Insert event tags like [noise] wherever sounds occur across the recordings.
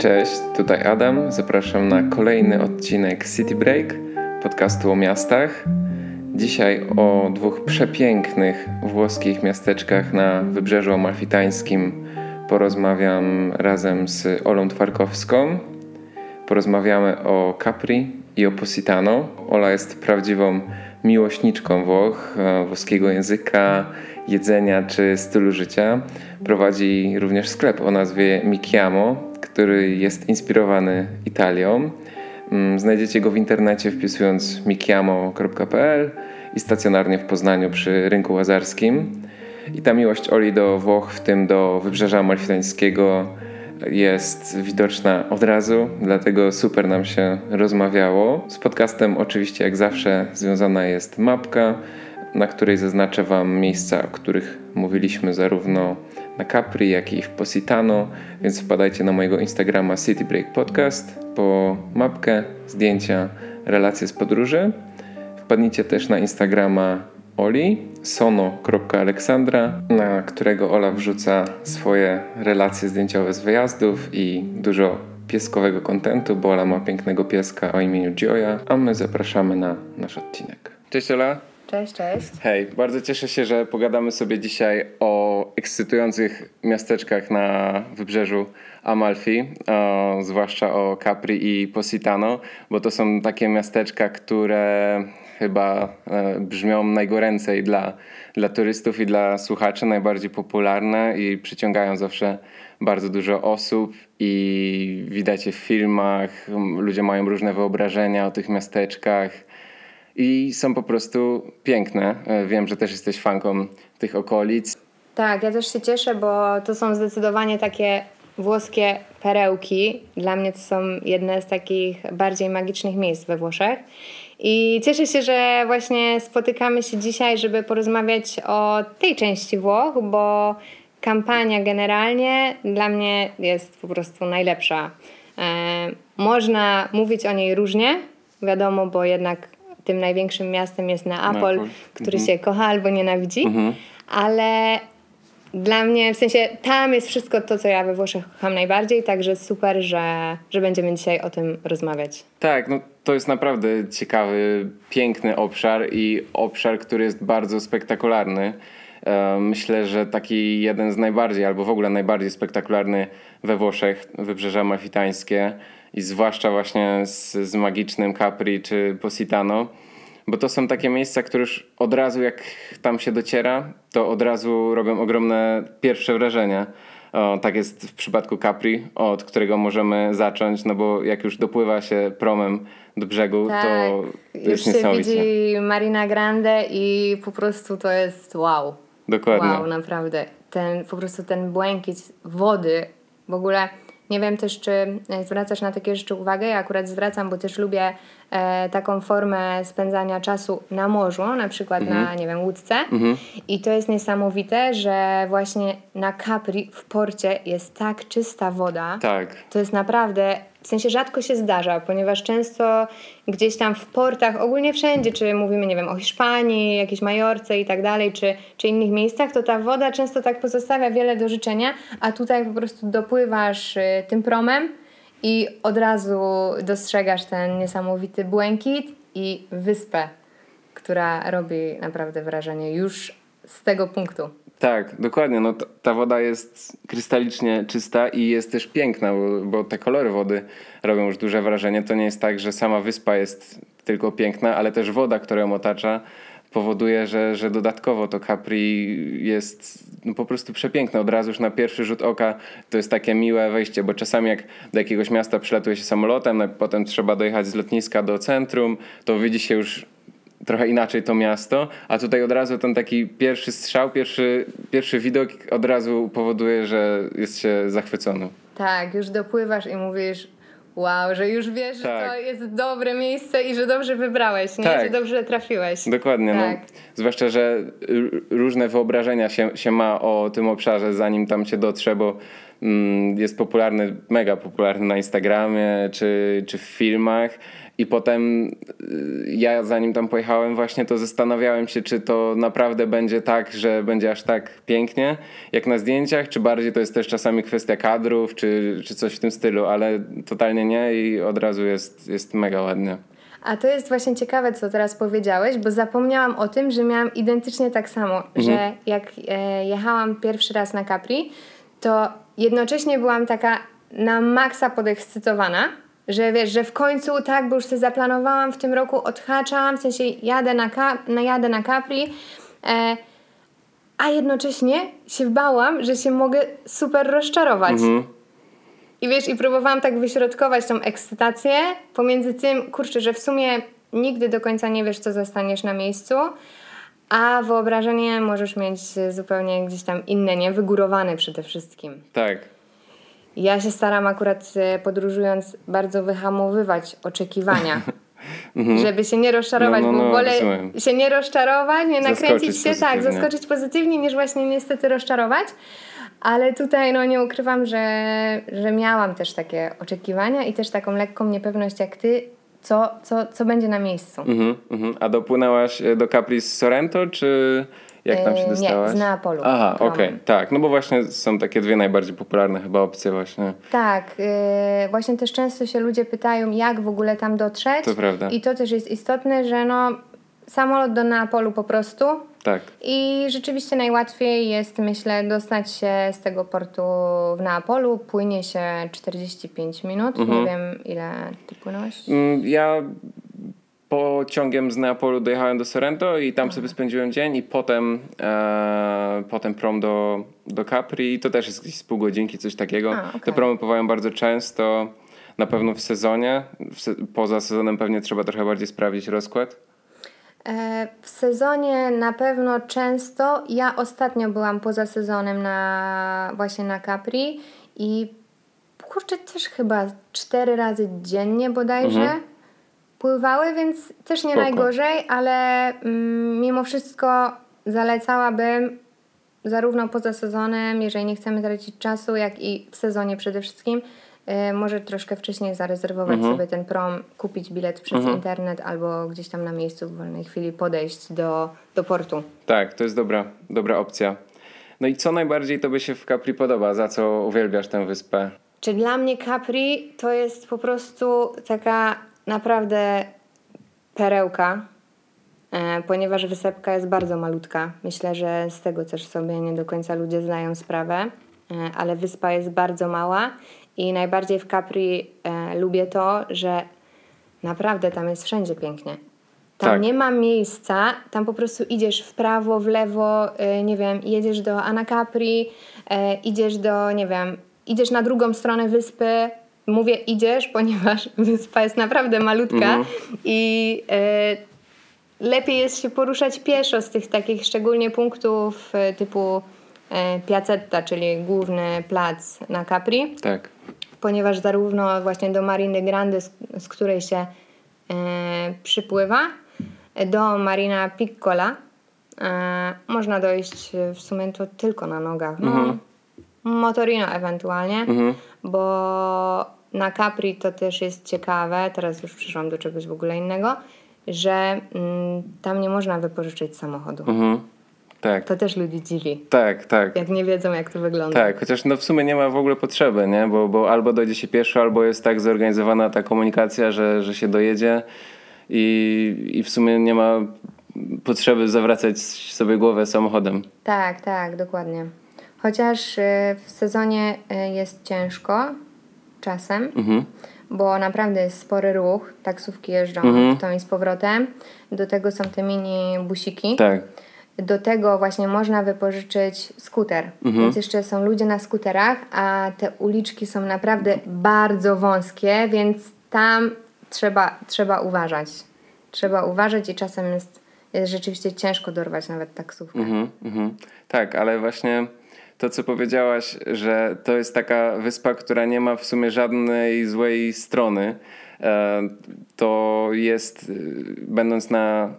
Cześć, tutaj Adam. Zapraszam na kolejny odcinek City Break, podcastu o miastach. Dzisiaj o dwóch przepięknych włoskich miasteczkach na wybrzeżu amalfitańskim porozmawiam razem z Olą Twarkowską. Porozmawiamy o Capri i o Positano. Ola jest prawdziwą miłośniczką Włoch, e, włoskiego języka, jedzenia czy stylu życia. Prowadzi również sklep o nazwie Mikiamo, który jest inspirowany Italią. Mm, znajdziecie go w internecie wpisując mikiamo.pl i stacjonarnie w Poznaniu przy rynku łazarskim. I ta miłość Oli do Włoch, w tym do wybrzeża amalfitańskiego, jest widoczna od razu, dlatego super nam się rozmawiało. Z podcastem oczywiście jak zawsze związana jest mapka, na której zaznaczę Wam miejsca, o których mówiliśmy zarówno na Capri, jak i w Positano, więc wpadajcie na mojego Instagrama City Break Podcast po mapkę, zdjęcia, relacje z podróży. Wpadnijcie też na Instagrama Oli, sono.aleksandra, na którego Ola wrzuca swoje relacje zdjęciowe z wyjazdów i dużo pieskowego kontentu, bo Ola ma pięknego pieska o imieniu Gioia, a my zapraszamy na nasz odcinek. Cześć Ola. Cześć, cześć. Hej, bardzo cieszę się, że pogadamy sobie dzisiaj o ekscytujących miasteczkach na wybrzeżu Amalfi, o, zwłaszcza o Capri i Positano, bo to są takie miasteczka, które chyba e, brzmią najgoręcej dla, dla turystów i dla słuchaczy, najbardziej popularne i przyciągają zawsze bardzo dużo osób i widać je w filmach, ludzie mają różne wyobrażenia o tych miasteczkach i są po prostu piękne. E, wiem, że też jesteś fanką tych okolic. Tak, ja też się cieszę, bo to są zdecydowanie takie włoskie perełki. Dla mnie to są jedne z takich bardziej magicznych miejsc we Włoszech. I cieszę się, że właśnie spotykamy się dzisiaj, żeby porozmawiać o tej części Włoch, bo kampania generalnie dla mnie jest po prostu najlepsza. E, można mówić o niej różnie, wiadomo, bo jednak tym największym miastem jest Neapol, Neapol. który mhm. się kocha albo nienawidzi, mhm. ale dla mnie, w sensie tam jest wszystko to, co ja we Włoszech kocham najbardziej, także super, że, że będziemy dzisiaj o tym rozmawiać. Tak, no to jest naprawdę ciekawy, piękny obszar i obszar, który jest bardzo spektakularny. E, myślę, że taki jeden z najbardziej, albo w ogóle najbardziej spektakularny we Włoszech, wybrzeża malfitańskie i zwłaszcza właśnie z, z magicznym Capri czy Positano bo to są takie miejsca, które już od razu jak tam się dociera, to od razu robią ogromne pierwsze wrażenie. O, tak jest w przypadku Capri, od którego możemy zacząć, no bo jak już dopływa się promem do brzegu, tak, to, to jest już się widzi Marina Grande i po prostu to jest wow. Dokładnie. Wow, naprawdę. Ten, po prostu ten błękit wody, w ogóle nie wiem też, czy zwracasz na takie rzeczy uwagę. Ja akurat zwracam, bo też lubię e, taką formę spędzania czasu na morzu, na przykład mhm. na, nie wiem, łódce. Mhm. I to jest niesamowite, że właśnie na Capri w porcie jest tak czysta woda. Tak. To jest naprawdę w sensie rzadko się zdarza, ponieważ często gdzieś tam w portach, ogólnie wszędzie, czy mówimy, nie wiem, o Hiszpanii, jakiejś Majorce i tak dalej, czy, czy innych miejscach, to ta woda często tak pozostawia wiele do życzenia, a tutaj po prostu dopływasz y, tym promem i od razu dostrzegasz ten niesamowity błękit i wyspę, która robi naprawdę wrażenie już z tego punktu. Tak, dokładnie. No, ta woda jest krystalicznie czysta i jest też piękna, bo, bo, te kolory wody robią już duże wrażenie. To nie jest tak, że sama wyspa jest tylko piękna, ale też woda, która ją otacza, powoduje, że, że dodatkowo to Capri jest no, po prostu przepiękne. Od razu już na pierwszy rzut oka to jest takie miłe wejście, bo czasami jak do jakiegoś miasta przylatuje się samolotem, no, potem trzeba dojechać z lotniska do centrum, to widzi się już trochę inaczej to miasto, a tutaj od razu ten taki pierwszy strzał, pierwszy, pierwszy widok od razu powoduje, że jest się zachwycony. Tak, już dopływasz i mówisz, wow, że już wiesz, tak. że to jest dobre miejsce i że dobrze wybrałeś, nie? Tak. że dobrze trafiłeś. Dokładnie, no. tak. no. Zwłaszcza, że różne wyobrażenia się, się ma o tym obszarze, zanim tam się dotrze, bo mm, jest popularny, mega popularny na Instagramie czy, czy w filmach. I potem y, ja zanim tam pojechałem właśnie to zastanawiałem się, czy to naprawdę będzie tak, że będzie aż tak pięknie jak na zdjęciach, czy bardziej to jest też czasami kwestia kadrów, czy, czy coś w tym stylu, ale totalnie nie i od razu jest, jest mega ładnie. A to jest właśnie ciekawe, co teraz powiedziałeś, bo zapomniałam o tym, że miałam identycznie tak samo, mhm. że jak e, jechałam pierwszy raz na Capri, to jednocześnie byłam taka na maksa podekscytowana, że wiesz, że w końcu tak, bo już sobie zaplanowałam w tym roku, odhaczam, w sensie jadę na, kap, na, jadę na Capri, e, a jednocześnie się bałam, że się mogę super rozczarować. Mhm. I wiesz, i próbowałam tak wyśrodkować tą ekscytację pomiędzy tym, kurczę, że w sumie nigdy do końca nie wiesz, co zastaniesz na miejscu, a wyobrażenie możesz mieć zupełnie gdzieś tam inne, nie? Wygórowane przede wszystkim. Tak. Ja się staram akurat e, podróżując bardzo wyhamowywać oczekiwania. [laughs] Mhm. Żeby się nie rozczarować, no, no, no, bo wolę się nie rozczarować, nie nakręcić się, tak, zaskoczyć pozytywnie, niż właśnie niestety rozczarować. Ale tutaj no nie ukrywam, że, że miałam też takie oczekiwania i też taką lekką niepewność jak ty, co, co, co będzie na miejscu. Mhm, mhm. A dopłynęłaś e, do Capri z Sorrento, czy jak tam się dostałaś? Nie, z Neapolu. Aha, okej, okay, tak. No bo właśnie są takie dwie najbardziej popularne chyba opcje właśnie. Tak, yy, właśnie też często się ludzie pytają, jak w ogóle tam dotrzeć. To prawda. I to też jest istotne, że no samolot do Neapolu po prostu. Tak. I rzeczywiście najłatwiej jest, myślę, dostać się z tego portu w Neapolu. Płynie się 45 minut. Mhm. Nie wiem, ile ty płynąłeś? Mm, ja pociągiem z Neapolu dojechałem do Sorrento i tam sobie spędziłem dzień i potem, e, potem prom do, do Capri i to też jest gdzieś z pół godzinki, coś takiego. A, okay. Te promy pływają bardzo często, na pewno w sezonie. W se poza sezonem pewnie trzeba trochę bardziej sprawdzić rozkład. E, w sezonie na pewno często. Ja ostatnio byłam poza sezonem na właśnie na Capri i kurczę też chyba cztery razy dziennie bodajże. Mhm pływały, więc też nie Spoko. najgorzej, ale mm, mimo wszystko zalecałabym zarówno poza sezonem, jeżeli nie chcemy tracić czasu, jak i w sezonie przede wszystkim, y, może troszkę wcześniej zarezerwować mhm. sobie ten prom, kupić bilet przez mhm. internet albo gdzieś tam na miejscu w wolnej chwili podejść do, do portu. Tak, to jest dobra, dobra opcja. No i co najbardziej Tobie się w Capri podoba? Za co uwielbiasz tę wyspę? Czy dla mnie Capri to jest po prostu taka naprawdę perełka, e, ponieważ wysepka jest bardzo malutka. Myślę, że z tego też sobie nie do końca ludzie zdają sprawę, e, ale wyspa jest bardzo mała i najbardziej w Capri e, lubię to, że naprawdę tam jest wszędzie pięknie. Tam tak. nie ma miejsca, tam po prostu idziesz w prawo, w lewo, nie wiem, jedziesz do Anacapri, idziesz do, nie wiem, idziesz na drugą stronę wyspy, mówię idziesz, ponieważ [laughs] wyspa jest naprawdę malutka mhm. i e, lepiej jest się poruszać pieszo z tych takich szczególnie punktów e, typu e, Piazzetta, czyli główny plac na Capri. Tak. Ponieważ zarówno właśnie do Mariny Grande, z, z której się przypływa, do Marina Piccola można dojść w sumie to tylko na nogach. No, mhm. Motorino ewentualnie, mhm. bo na Capri to też jest ciekawe, teraz już przyszłam do czegoś w ogóle innego, że mm, tam nie można wypożyczyć samochodu. Mhm. Tak. To też ludzi dziwi. Tak, tak. Jak nie wiedzą, jak to wygląda. Tak, chociaż no w sumie nie ma w ogóle potrzeby, nie? Bo, bo albo dojdzie się pieszo, albo jest tak zorganizowana ta komunikacja, że, że się dojedzie i, i w sumie nie ma potrzeby zawracać sobie głowę samochodem. Tak, tak, dokładnie. Chociaż y, w sezonie y, jest ciężko, czasem, mhm. bo naprawdę jest spory ruch. Taksówki jeżdżą mhm. w tą i z powrotem. Do tego są te mini busiki. Tak. Do tego właśnie można wypożyczyć skuter. Mhm. Więc jeszcze są ludzie na skuterach, a te uliczki są naprawdę bardzo wąskie, więc tam trzeba, trzeba uważać. Trzeba uważać i czasem jest, jest rzeczywiście ciężko dorwać nawet taksówkę. Mhm, mhm. Tak, ale właśnie to, co powiedziałaś, że to jest taka wyspa, która nie ma w sumie żadnej złej strony. E, to jest, e, będąc na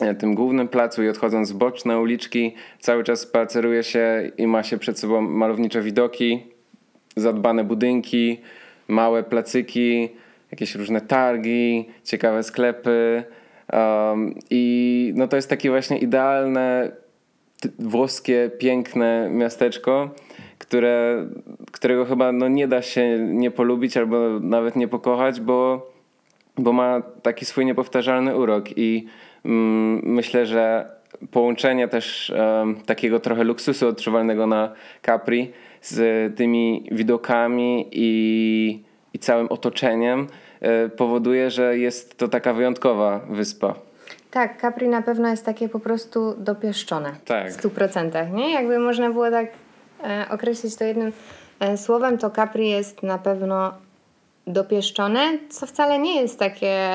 e, tym głównym placu i odchodząc w boczne uliczki, cały czas spaceruje się i ma się przed sobą malownicze widoki. zadbane budynki, małe placyki, jakieś różne targi, ciekawe sklepy. Um, I no to jest takie właśnie idealne włoskie, piękne miasteczko, które, którego chyba no nie da się nie polubić albo nawet nie pokochać, bo, bo ma taki swój niepowtarzalny urok i mm, myślę, że połączenie też um, takiego trochę luksusu odczuwalnego na Capri z tymi widokami i, i całym otoczeniem y, powoduje, że jest to taka wyjątkowa wyspa. Tak, Capri na pewno jest takie po prostu dopieszczone. Tak. W 100%. Nie? Jakby można było tak e, określić to jednym e, słowem, to Capri jest na pewno dopieszczone, co wcale nie jest takie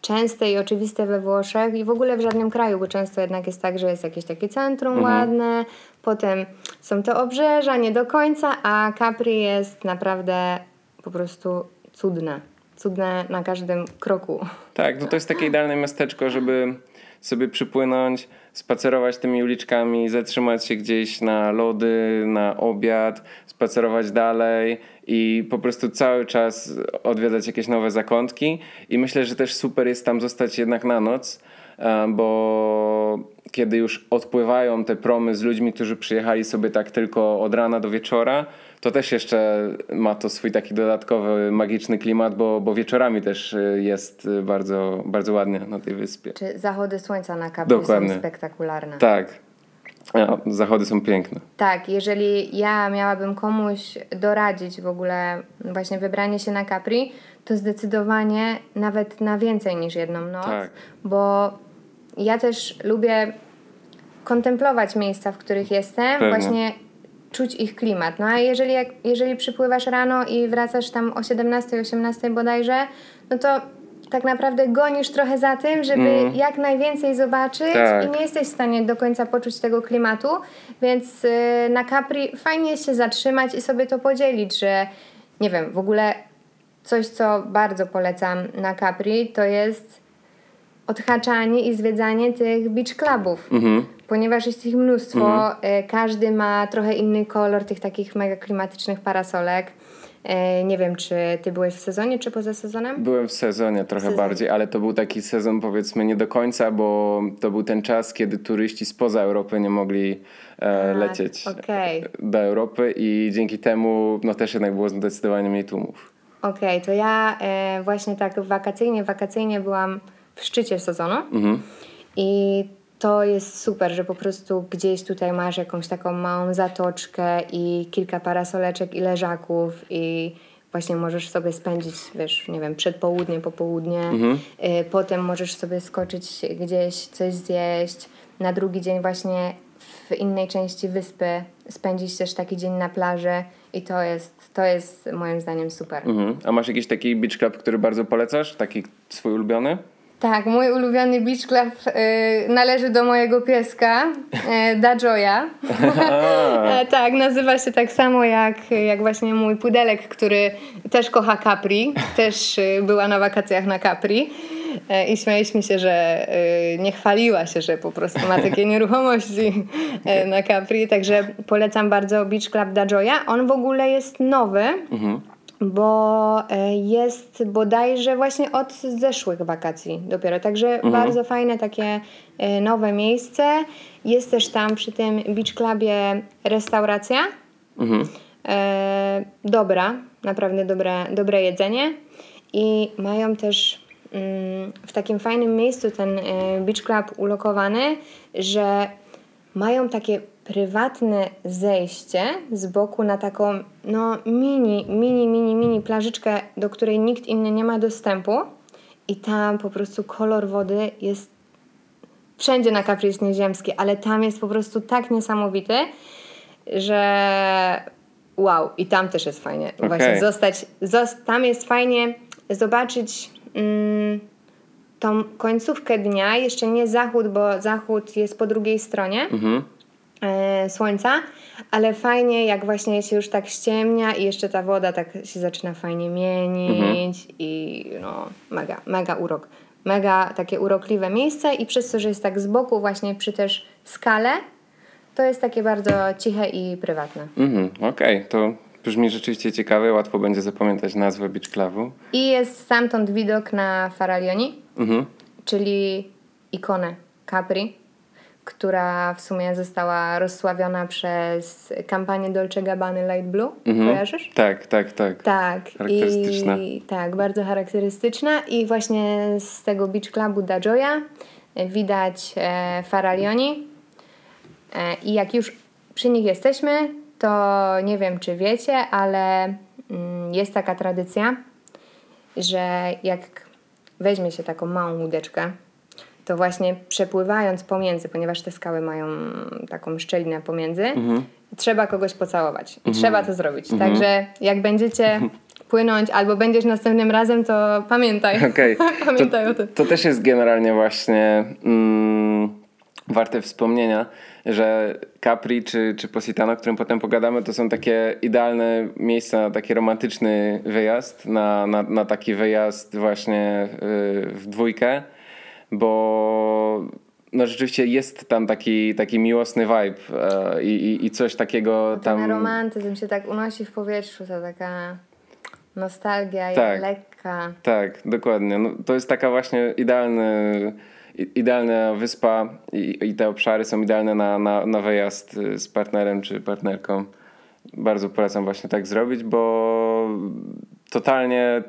częste i oczywiste we Włoszech i w ogóle w żadnym kraju, bo często jednak jest tak, że jest jakieś takie centrum mhm. ładne, potem są te obrzeża, nie do końca, a Capri jest naprawdę po prostu cudne. Cudne na każdym kroku. Tak, no to jest takie idealne miasteczko, żeby sobie przypłynąć, spacerować tymi uliczkami, zatrzymać się gdzieś na lody, na obiad, spacerować dalej i po prostu cały czas odwiedzać jakieś nowe zakątki. I myślę, że też super jest tam zostać jednak na noc, e, bo kiedy już odpływają te promy z ludźmi, którzy przyjechali sobie tak tylko od rana do wieczora, to też jeszcze ma to swój taki dodatkowy, magiczny klimat, bo, bo wieczorami też y, jest y, bardzo, bardzo ładnie na tej wyspie. Czy zachody słońca na Capri Dokładnie. są spektakularne. Tak. Ja, zachody są piękne. Tak, jeżeli ja miałabym komuś doradzić w ogóle właśnie wybranie się na Capri, to zdecydowanie nawet na więcej niż jedną noc, tak. bo ja też lubię kontemplować miejsca, w których jestem, Pewnie. właśnie czuć ich klimat. No a jeżeli, jak, jeżeli przypływasz rano i wracasz tam o 17, 18 bodajże, no to tak naprawdę gonisz trochę za tym, żeby mm. jak najwięcej zobaczyć tak. i nie jesteś w stanie do końca poczuć tego klimatu, więc yy, na Capri fajnie jest się zatrzymać i sobie to podzielić, że nie wiem, w ogóle coś, co bardzo polecam na Capri, to jest odhaczanie i zwiedzanie tych beach clubów. -hmm ponieważ jest ich mnóstwo. Mhm. E, każdy ma trochę inny kolor tych takich mega klimatycznych parasolek. E, nie wiem, czy ty byłeś w sezonie, czy poza sezonem? Byłem w sezonie trochę bardziej, ale to był taki sezon powiedzmy nie do końca, bo to był ten czas, kiedy turyści spoza Europy nie mogli e, A, lecieć okay. do Europy i dzięki temu no też jednak było zdecydowanie mniej tłumów. Okej, okay, to ja e, właśnie tak wakacyjnie, wakacyjnie byłam w szczycie sezonu mhm. i to jest super, że po prostu gdzieś tutaj masz jakąś taką małą zatoczkę i kilka parasoleczek i leżaków i właśnie możesz sobie spędzić, wiesz, nie wiem, przedpołudnie, popołudnie. Mhm. Y, potem możesz sobie skoczyć gdzieś, coś zjeść. Na drugi dzień właśnie w innej części wyspy spędzić też taki dzień na plaży i to jest, to jest moim zdaniem super. Mhm. A masz jakiś taki beach club, który bardzo polecasz? Taki swój ulubiony? Tak, mój ulubiony beach club y, należy do mojego pieska, y, Dajoya. [laughs] Tak, nazywa się tak samo jak, jak właśnie mój pudelek, który też kocha Capri, też y, była na wakacjach na Capri. E, I śmialiśmy się, że y, nie chwaliła się, że po prostu ma takie [laughs] nieruchomości e, na Capri. Także polecam bardzo Beach Club Dajoya. On w ogóle jest nowy. Mhm bo e, jest bodajże właśnie od zeszłych wakacji dopiero. Także mhm. bardzo fajne takie e, nowe miejsce. Jest też tam przy tym Beach Clubie restauracja. Mhm. E, dobra, naprawdę dobre, dobre jedzenie. I mają też mm, w takim fajnym miejscu ten Beach Club ulokowany, że mają takie prywatne zejście z boku na taką no mini, mini, mini, mini plażyczkę, do której nikt inny nie ma dostępu i tam po prostu kolor wody jest wszędzie na jest nieziemski, ale tam jest po prostu tak niesamowity, że wow, i tam też jest fajnie. Okay. Właśnie zostać, zost, tam jest fajnie zobaczyć mm, tą końcówkę dnia, jeszcze nie zachód, bo zachód jest po drugiej stronie. Mhm słońca, ale fajnie jak właśnie się już tak ściemnia i jeszcze ta woda tak się zaczyna fajnie mienić mhm. i no mega, mega urok. Mega takie urokliwe miejsce i przez to, że jest tak z boku właśnie przy też skale, to jest takie bardzo ciche i prywatne. Mhm, Okej, okay. to Brzmi rzeczywiście ciekawe, łatwo będzie zapamiętać nazwę Beach Clubu. I jest stamtąd widok na Faraglioni, Mhm. czyli ikonę Capri, która w sumie została rozsławiona przez kampanię Dolce Gabbany Light Blue. Kojarzysz? Tak, tak, tak. Tak. Charakterystyczna. I, tak, bardzo charakterystyczna. I właśnie z tego Beach Clubu da Gioia widać e, Faraglioni. E, I jak już przy nich jesteśmy, to nie wiem, czy wiecie, ale mm, jest taka tradycja, że jak weźmie się taką małą łódeczkę, to właśnie przepływając pomiędzy, ponieważ te skały mają taką szczelinę pomiędzy, trzeba kogoś pocałować. I trzeba to zrobić. Także jak będziecie płynąć albo będziesz następnym razem, to pamiętaj. Okej. [laughs] pamiętaj to, o tym. To też jest generalnie właśnie mm, warte wspomnienia, że Capri czy, czy Positano, o którym potem pogadamy, to są takie idealne miejsca na taki romantyczny wyjazd, na, na, na taki wyjazd właśnie y, w dwójkę, bo no rzeczywiście jest tam taki, taki miłosny vibe e, i, i, coś takiego Ten tam... romantyzm się tak unosi w powietrzu, to taka nostalgia Tak. i lekka. Tak, dokładnie. No, to jest taka właśnie idealny, idealna wyspa i, i te obszary są idealne na, na, na wyjazd y, z partnerem czy partnerką. Bardzo polecam właśnie tak zrobić, bo totalnie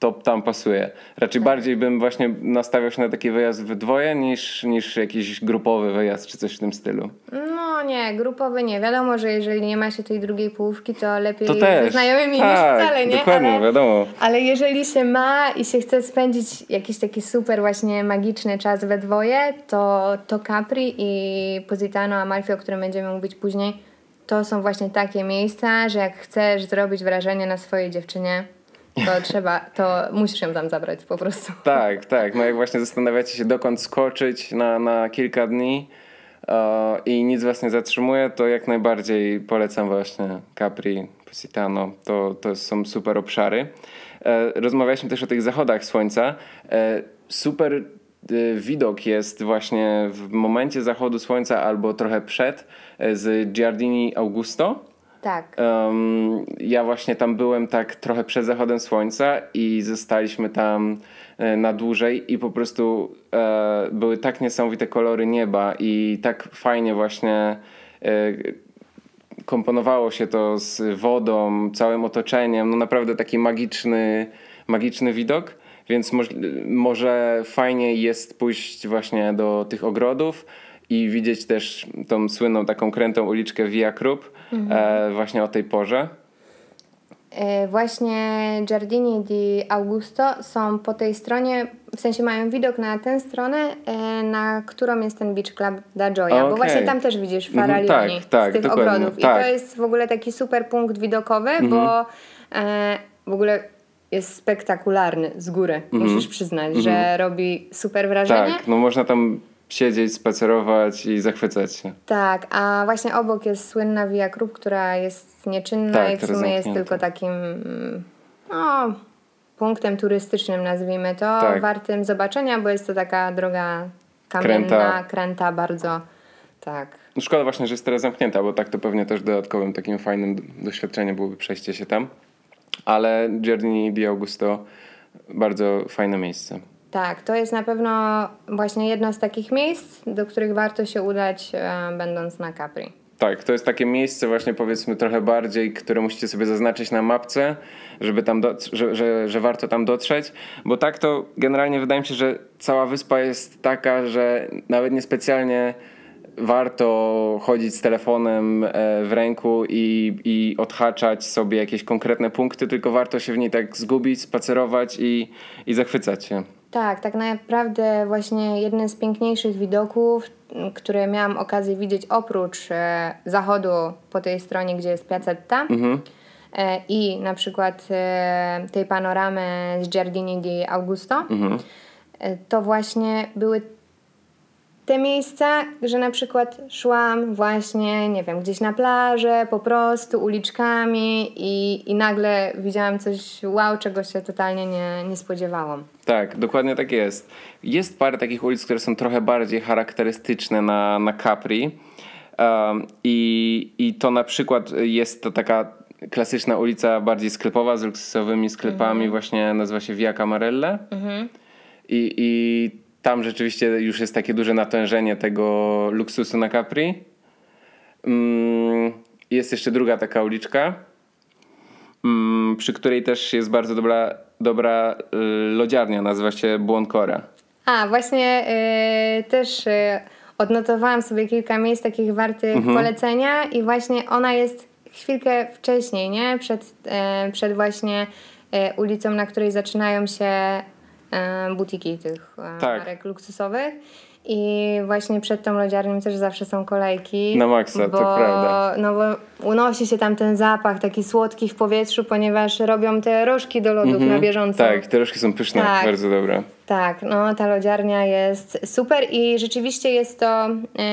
to tam pasuje. Raczej bardziej bym właśnie nastawiał się na taki wyjazd w dwoje niż, niż jakiś grupowy wyjazd czy coś w tym stylu. No nie, grupowy nie. Wiadomo, że jeżeli nie ma się tej drugiej połówki, to lepiej To ze też. znajomymi tak, niż wcale, nie? Dokładnie, Ale, wiadomo. ale jeżeli się ma i się chce spędzić jakiś taki super właśnie magiczny czas we dwoje, to, to Capri i Positano Amalfi, o którym będziemy mówić później, to są właśnie takie miejsca, że jak chcesz zrobić wrażenie na swojej dziewczynie, to trzeba, to musisz ją tam zabrać po prostu. Tak, tak. No jak właśnie zastanawiacie się, dokąd skoczyć na, na kilka dni e, i nic was nie zatrzymuje, to jak najbardziej polecam właśnie Capri, Positano. To, to są super obszary. E, rozmawialiśmy też o tych zachodach słońca. E, super e, widok jest właśnie w momencie zachodu słońca albo trochę przed e, z Giardini Augusto. Tak. Em, ja właśnie tam byłem tak trochę przed zachodem słońca i zostaliśmy tam e, na dłużej i po prostu e, były tak niesamowite kolory nieba i tak fajnie właśnie e, komponowało się to z wodą, całym otoczeniem. No naprawdę taki magiczny, magiczny widok. Więc moż, może fajnie jest pójść właśnie do tych ogrodów i widzieć też tą słynną taką krętą uliczkę Via Krupp e, właśnie o tej porze. E, Właśnie Giardini di Augusto są po tej stronie, w sensie mają widok na tę stronę, e, na którą jest ten Beach Club da Gioia, bo Okej. właśnie tam też widzisz Mhm, Faraglioni tak, tak, z tych dokładnie, ogrodów. I tak. Mhm. to jest w ogóle taki super punkt widokowy, bo e, w ogóle jest spektakularny z góry, musisz przyznać, że robi super wrażenie. Mhm. Tak, no można tam siedzieć, spacerować i zachwycać się. Tak, a właśnie obok jest słynna Via Krupp, która jest nieczynna Tak, i w sumie jest tylko takim no, punktem turystycznym, nazwijmy to, Tak. wartym zobaczenia, bo jest to taka droga kamienna, Kręta. kręta, bardzo, tak. No szkoda właśnie, że jest teraz zamknięta, bo tak to pewnie też dodatkowym takim fajnym doświadczeniem byłoby przejście się tam. Ale Giardini di Augusto bardzo fajne miejsce. Tak, to jest na pewno właśnie jedno z takich miejsc, do których warto się udać, e, będąc na Capri. Tak, to jest takie miejsce właśnie powiedzmy trochę bardziej, które musicie sobie zaznaczyć na mapce, żeby tam do, że, że, że warto tam dotrzeć, bo tak to generalnie wydaje mi się, że cała wyspa jest taka, że nawet niespecjalnie warto chodzić z telefonem e, w ręku i, i odhaczać sobie jakieś konkretne punkty, tylko warto się w niej tak zgubić, spacerować i, i zachwycać się. Tak, tak naprawdę właśnie jeden z piękniejszych widoków, które miałam okazję widzieć oprócz e, zachodu po tej stronie, gdzie jest Piazzetta e, i na przykład e, tej panoramy z Giardini di Augusto, e, to właśnie były te miejsca, że na przykład szłam właśnie, nie wiem, gdzieś na plażę, po prostu uliczkami i, i nagle widziałam coś wow, czego się totalnie nie, nie spodziewałam. Tak, dokładnie tak jest. Jest parę takich ulic, które są trochę bardziej charakterystyczne na, na Capri. Um, i, I to na przykład jest to taka klasyczna ulica bardziej sklepowa z luksusowymi sklepami, właśnie nazywa się Via Camarelle. I, I tam rzeczywiście już jest takie duże natężenie tego luksusu na Capri. Mm, Jest jeszcze druga taka uliczka, mm, przy której też jest bardzo dobra, dobra y, lodziarnia, nazywa się Buoncora. A, właśnie y, też y, odnotowałam sobie kilka miejsc takich wartych Mhm. polecenia i właśnie ona jest chwilkę wcześniej, nie? Przed, e, przed właśnie e, ulicą, na której zaczynają się butiki tych e, Tak. marek luksusowych. I właśnie przed tą lodziarnią też zawsze są kolejki. Na maksa, to bo, prawda. No bo unosi się tam ten zapach taki słodki w powietrzu, ponieważ robią te rożki do lodów na bieżąco. Tak, te różki są pyszne, Tak. bardzo dobre. Tak, no ta lodziarnia jest super i rzeczywiście jest to e,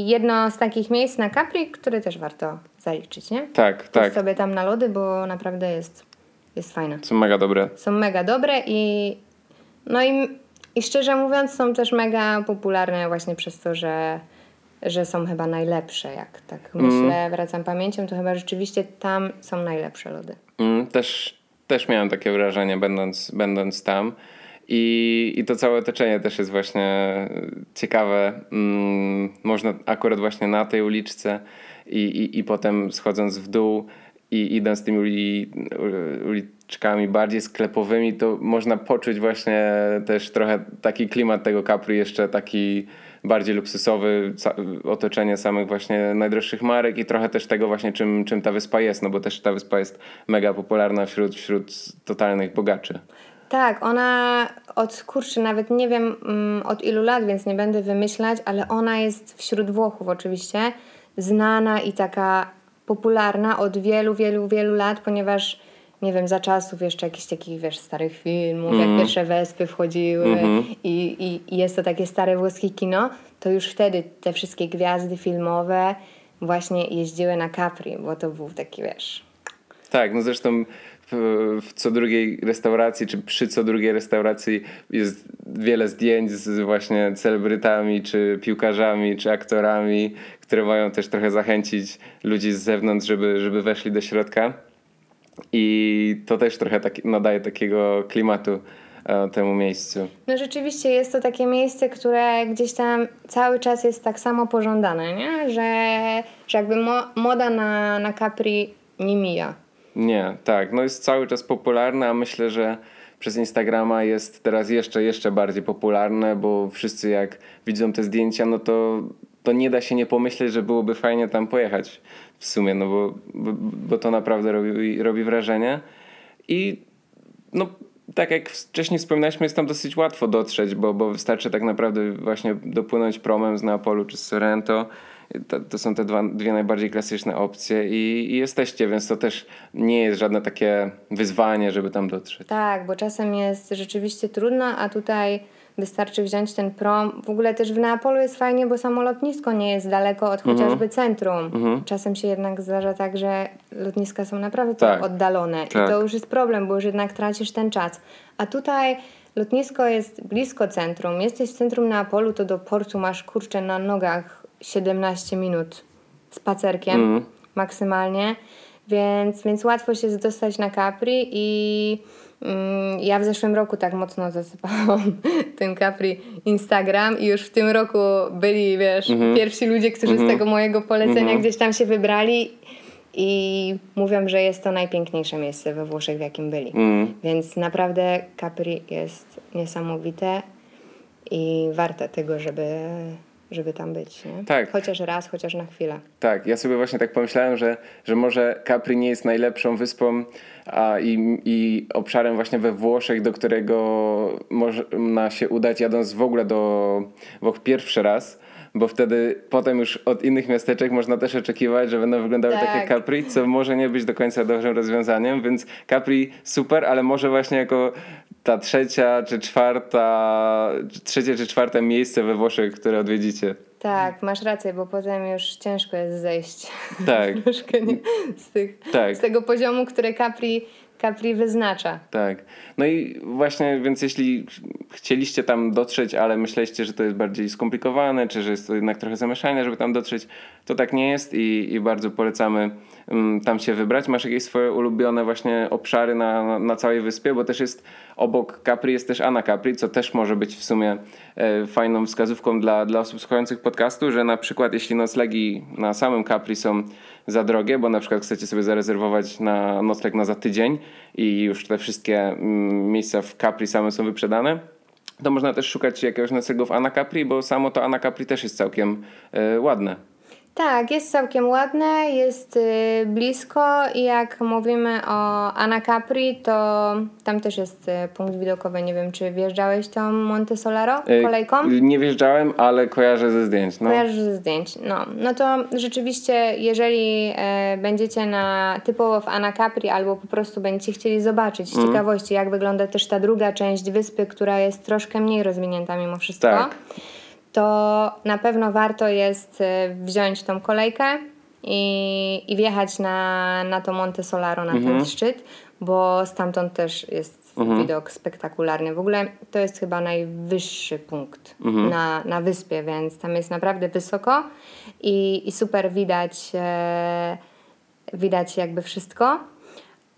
jedno z takich miejsc na Capri, które też warto zaliczyć, nie? Tak, Pójść tak, sobie tam na lody, bo naprawdę jest, jest fajne. są mega dobre. Są mega dobre i no i, i szczerze mówiąc są też mega popularne właśnie przez to, że, że są chyba najlepsze, jak tak myślę, wracam pamięcią, to chyba rzeczywiście tam są najlepsze lody. Mm, też, też miałem takie wrażenie, będąc, będąc tam. I, I to całe otoczenie też jest właśnie ciekawe. Mm, można akurat właśnie na tej uliczce i, i, i potem schodząc w dół i idąc tymi uli, uliczkami bardziej sklepowymi, to można poczuć właśnie też trochę taki klimat tego Capri, jeszcze taki bardziej luksusowy, otoczenie samych właśnie najdroższych marek i trochę też tego właśnie, czym, czym ta wyspa jest, no bo też ta wyspa jest mega popularna wśród, wśród totalnych bogaczy. Tak, ona od kurczę, nawet nie wiem mm, od ilu lat, więc nie będę wymyślać, ale ona jest wśród Włochów oczywiście znana i taka popularna od wielu, wielu, wielu lat, ponieważ nie wiem, za czasów jeszcze jakichś takich, wiesz, starych filmów, jak pierwsze Wespy wchodziły i, i, i jest to takie stare włoskie kino, to już wtedy te wszystkie gwiazdy filmowe właśnie jeździły na Capri, bo to był taki, wiesz, Tak, no zresztą w, co drugiej restauracji, czy przy co drugiej restauracji jest wiele zdjęć z właśnie celebrytami, czy piłkarzami, czy aktorami, które mają też trochę zachęcić ludzi z zewnątrz, żeby, żeby weszli do środka. I to też trochę tak, nadaje takiego klimatu e, temu miejscu. No rzeczywiście jest to takie miejsce, które gdzieś tam cały czas jest tak samo pożądane, nie? Że, że jakby mo- moda na, na Capri nie mija. Nie, tak. No jest cały czas popularne, a myślę, że przez Instagrama jest teraz jeszcze, jeszcze bardziej popularne, bo wszyscy jak widzą te zdjęcia, no to, to nie da się nie pomyśleć, że byłoby fajnie tam pojechać w sumie, no bo, bo, bo to naprawdę robi, robi wrażenie. I no, tak jak wcześniej wspominaliśmy, jest tam dosyć łatwo dotrzeć, bo, bo wystarczy tak naprawdę właśnie dopłynąć promem z Neapolu czy z Sorrento. To, to są te dwa, dwie najbardziej klasyczne opcje i, i jesteście, więc to też nie jest żadne takie wyzwanie, żeby tam dotrzeć. Tak, bo czasem jest rzeczywiście trudno, a tutaj wystarczy wziąć ten prom. W ogóle też w Neapolu jest fajnie, bo samo lotnisko nie jest daleko od Mhm. chociażby centrum. Czasem się jednak zdarza tak, że lotniska są naprawdę Tak. oddalone Tak. i to już jest problem, bo już jednak tracisz ten czas. A tutaj lotnisko jest blisko centrum. Jesteś w centrum Neapolu, to do portu masz kurczę na nogach 17 minut spacerkiem Mhm. maksymalnie, więc, więc łatwo się dostać na Capri i mm, ja w zeszłym roku tak mocno zasypałam [laughs] tym Capri Instagram i już w tym roku byli, wiesz, Mhm. pierwsi ludzie, którzy z tego mojego polecenia gdzieś tam się wybrali i mówią, że jest to najpiękniejsze miejsce we Włoszech, w jakim byli. Mm. Więc naprawdę Capri jest niesamowite i warte tego, żeby, żeby tam być. Nie? Tak. Chociaż raz, chociaż na chwilę. Tak, ja sobie właśnie tak pomyślałem, że, że może Capri nie jest najlepszą wyspą a, i, i obszarem właśnie we Włoszech, do którego można się udać jadąc w ogóle do Włoch pierwszy raz, bo wtedy potem już od innych miasteczek można też oczekiwać, że będą wyglądały tak, Tak. jak Capri, co może nie być do końca dobrym rozwiązaniem, więc Capri super, ale może właśnie jako ta trzecia czy czwarta, trzecie czy czwarte miejsce we Włoszech, które odwiedzicie. Tak, masz rację, bo potem już ciężko jest zejść [laughs] Tak. troszkę nie, z, tych, Tak. z tego poziomu, które Capri, Capri wyznacza. Tak. No i właśnie, więc jeśli chcieliście tam dotrzeć, ale myśleliście, że to jest bardziej skomplikowane, czy że jest to jednak trochę zamieszanie, żeby tam dotrzeć, to tak nie jest i, i bardzo polecamy tam się wybrać. Masz jakieś swoje ulubione właśnie obszary na, na, na, całej wyspie, bo też jest obok Capri jest też Anna Capri, co też może być w sumie e, fajną wskazówką dla, dla osób słuchających podcastu, że na przykład jeśli noclegi na samym Capri są za drogie, bo na przykład chcecie sobie zarezerwować na nocleg na za tydzień i już te wszystkie mm, miejsca w Capri same są wyprzedane, to można też szukać jakiegoś noclegu w Anacapri, bo samo to Anacapri też jest całkiem y, ładne. Tak, jest całkiem ładne, jest y, blisko i jak mówimy o Anacapri, to tam też jest y, punkt widokowy. Nie wiem, czy wjeżdżałeś tam Monte Solaro y, kolejką? Nie wjeżdżałem, ale kojarzę ze zdjęć. No. Kojarzę ze zdjęć, no. No to rzeczywiście, jeżeli e, będziecie na typowo w Anacapri albo po prostu będziecie chcieli zobaczyć z mm. ciekawości, jak wygląda też ta druga część wyspy, która jest troszkę mniej rozwinięta mimo wszystko. Tak to na pewno warto jest y, wziąć tą kolejkę i, i wjechać na, na to Monte Solaro, na mhm. ten szczyt, bo stamtąd też jest mhm. widok spektakularny. W ogóle to jest chyba najwyższy punkt mhm. na, na wyspie, więc tam jest naprawdę wysoko i, i super widać, e, widać jakby wszystko.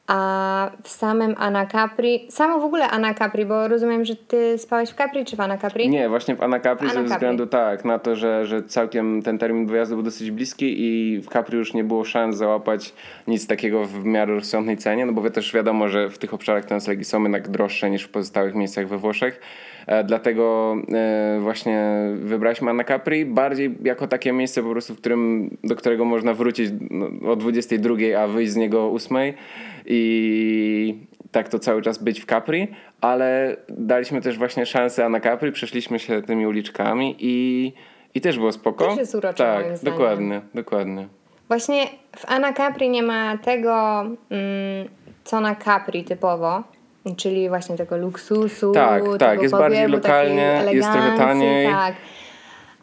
A w samym Anacapri, samo w ogóle Anacapri, bo rozumiem, że ty spałeś w Capri czy w Anacapri? Nie, właśnie w Anacapri ze względu tak, na to, że, że całkiem ten termin wyjazdu był dosyć bliski i w Capri już nie było szans załapać nic takiego w miarę rozsądnej cenie, no bo też wiadomo, że w tych obszarach te noclegi są jednak droższe niż w pozostałych miejscach we Włoszech. E, dlatego e, właśnie wybraliśmy Anacapri bardziej jako takie miejsce po prostu, w którym, do którego można wrócić no, o 22, a wyjść z niego o 8 i tak to cały czas być w Capri, ale daliśmy też właśnie szansę na Capri, przeszliśmy się tymi uliczkami i, i też było spoko. Też jest urocze Tak, dokładnie, dokładnie. Właśnie w Anacapri nie ma tego, mm, co na Capri typowo, czyli właśnie tego luksusu, tak, tak, jest bardziej lokalnie, jest trochę taniej. Tak.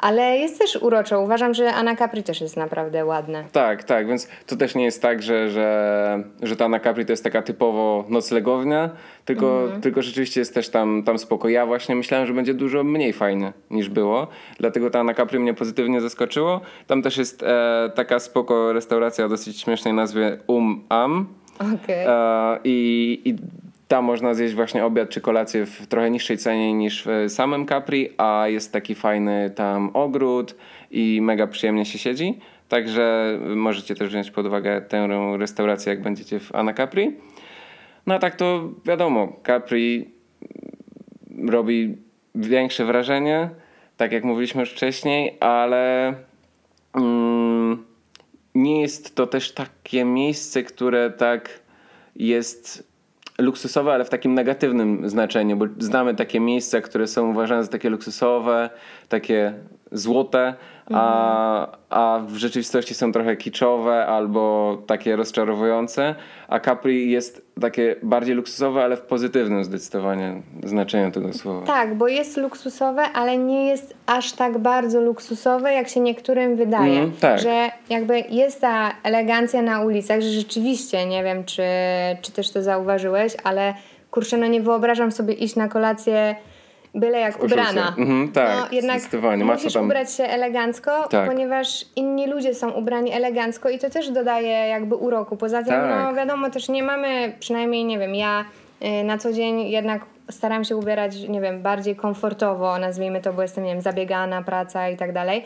Ale jest też uroczo. Uważam, że Anna Capri też jest naprawdę ładne. Tak, tak, więc to też nie jest tak, że, że, że ta Anna Capri to jest taka typowo noclegownia, tylko, mhm. tylko rzeczywiście jest też tam, tam spoko. Ja właśnie myślałem, że będzie dużo mniej fajne niż było, dlatego ta Anna Capri mnie pozytywnie zaskoczyło. Tam też jest e, taka spoko restauracja o dosyć śmiesznej nazwie Um Am. Okay. E, i, I tam można zjeść właśnie obiad czy kolację w trochę niższej cenie niż w samym Capri, a jest taki fajny tam ogród i mega przyjemnie się siedzi. Także możecie też wziąć pod uwagę tę restaurację, jak będziecie w Ana Capri. No a tak to wiadomo, Capri robi większe wrażenie, tak jak mówiliśmy już wcześniej, ale mm, nie jest to też takie miejsce, które tak jest luksusowe, ale w takim negatywnym znaczeniu, bo znamy takie miejsca, które są uważane za takie luksusowe, takie złote, a, a w rzeczywistości są trochę kiczowe albo takie rozczarowujące, a Capri jest takie bardziej luksusowe, ale w pozytywnym zdecydowanie znaczeniu tego słowa. Tak, bo jest luksusowe, ale nie jest aż tak bardzo luksusowe, jak się niektórym wydaje. Mm, tak. Że jakby jest ta elegancja na ulicach, że rzeczywiście, nie wiem czy, czy też to zauważyłeś, ale kurczę, no nie wyobrażam sobie iść na kolację byle jak ubrana. Mhm, tak, no, jednak musisz tam... ubrać się elegancko, tak. ponieważ inni ludzie są ubrani elegancko i to też dodaje jakby uroku. Poza tym, no, tak. no wiadomo, też nie mamy, przynajmniej nie wiem, ja y, na co dzień jednak staram się ubierać, nie wiem, bardziej komfortowo, nazwijmy to, bo jestem, nie wiem, zabiegana, praca i tak dalej.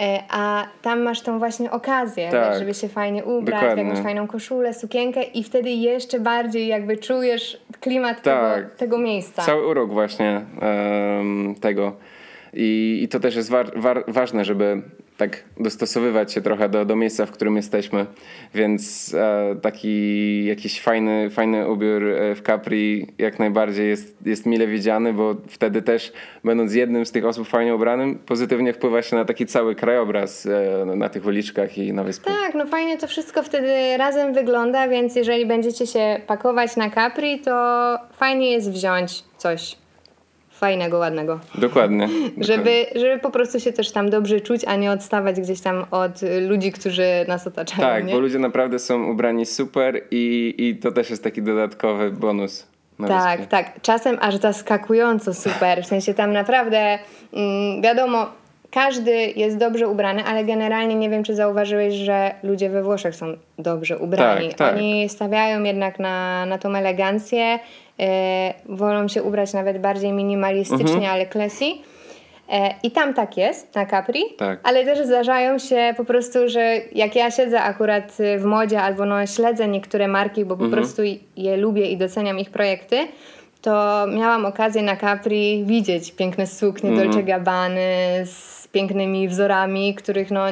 E, a tam masz tą właśnie okazję, tak, żeby się fajnie ubrać, jakąś fajną koszulę, sukienkę i wtedy jeszcze bardziej jakby czujesz klimat tak. tego, tego miejsca. Cały urok właśnie um, tego. I, I to też jest wa wa ważne, żeby tak dostosowywać się trochę do, do miejsca, w którym jesteśmy. Więc e, taki jakiś fajny, fajny ubiór e, w Capri jak najbardziej jest, jest mile widziany, bo wtedy też będąc jednym z tych osób fajnie ubranym, pozytywnie wpływa się na taki cały krajobraz e, na tych uliczkach i na wyspie. Tak, no fajnie to wszystko wtedy razem wygląda, więc jeżeli będziecie się pakować na Capri, to fajnie jest wziąć coś fajnego, ładnego. Dokładnie. żeby, żeby po prostu się też tam dobrze czuć, a nie odstawać gdzieś tam od ludzi, którzy nas otaczają. Tak, nie? bo ludzie naprawdę są ubrani super i, i to też jest taki dodatkowy bonus Tak, wyspie. tak. Czasem aż zaskakująco super. W sensie tam naprawdę mm, wiadomo, każdy jest dobrze ubrany, ale generalnie nie wiem, czy zauważyłeś, że ludzie we Włoszech są dobrze ubrani. Tak, tak. Oni stawiają jednak na, na tą elegancję, e, wolą się ubrać nawet bardziej minimalistycznie, Mhm. ale classy. E, I tam tak jest, na Capri, Tak. ale też zdarzają się po prostu, że jak ja siedzę akurat w modzie albo no śledzę niektóre marki, bo po Mhm. prostu je lubię i doceniam ich projekty, to miałam okazję na Capri widzieć piękne suknie Mhm. Dolce Gabbany z pięknymi wzorami, których no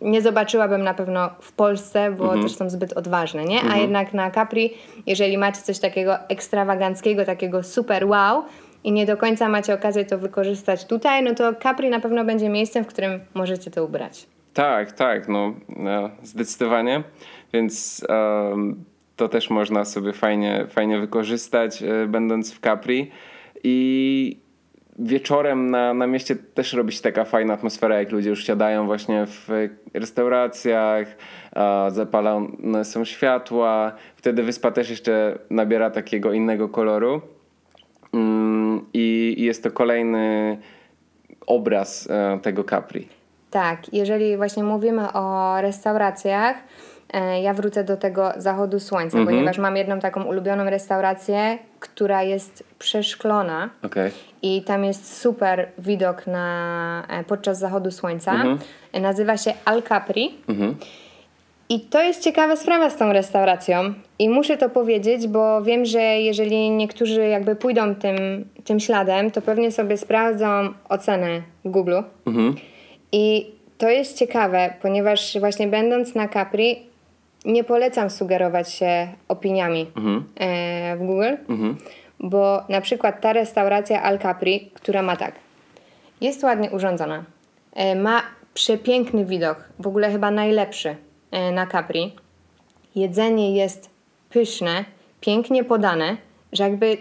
nie zobaczyłabym na pewno w Polsce, bo Mhm. też są zbyt odważne, nie? A jednak na Capri, jeżeli macie coś takiego ekstrawaganckiego, takiego super wow, i nie do końca macie okazję to wykorzystać tutaj, no to Capri na pewno będzie miejscem, w którym możecie to ubrać. Tak, tak, no, no zdecydowanie. Więc em, to też można sobie fajnie, fajnie wykorzystać, e, będąc w Capri. I wieczorem na, na mieście też robi się taka fajna atmosfera, jak ludzie już siadają właśnie w restauracjach, zapalone są światła. Wtedy wyspa też jeszcze nabiera takiego innego koloru. Mm, I jest to kolejny obraz e, tego Capri. Tak, jeżeli właśnie mówimy o restauracjach, ja wrócę do tego zachodu słońca, Mhm. ponieważ mam jedną taką ulubioną restaurację, która jest przeszklona Okej. i tam jest super widok na, e, podczas zachodu słońca. Mhm. E, Nazywa się Al Capri. Mhm. I to jest ciekawa sprawa z tą restauracją i muszę to powiedzieć, bo wiem, że jeżeli niektórzy jakby pójdą tym, tym śladem, to pewnie sobie sprawdzą ocenę w Google. I to jest ciekawe, ponieważ właśnie będąc na Capri nie polecam sugerować się opiniami Mhm. e, w Google, Mhm. bo na przykład ta restauracja Al Capri, która ma tak, jest ładnie urządzona, e, ma przepiękny widok, w ogóle chyba najlepszy e, na Capri. Jedzenie jest pyszne, pięknie podane, że jakby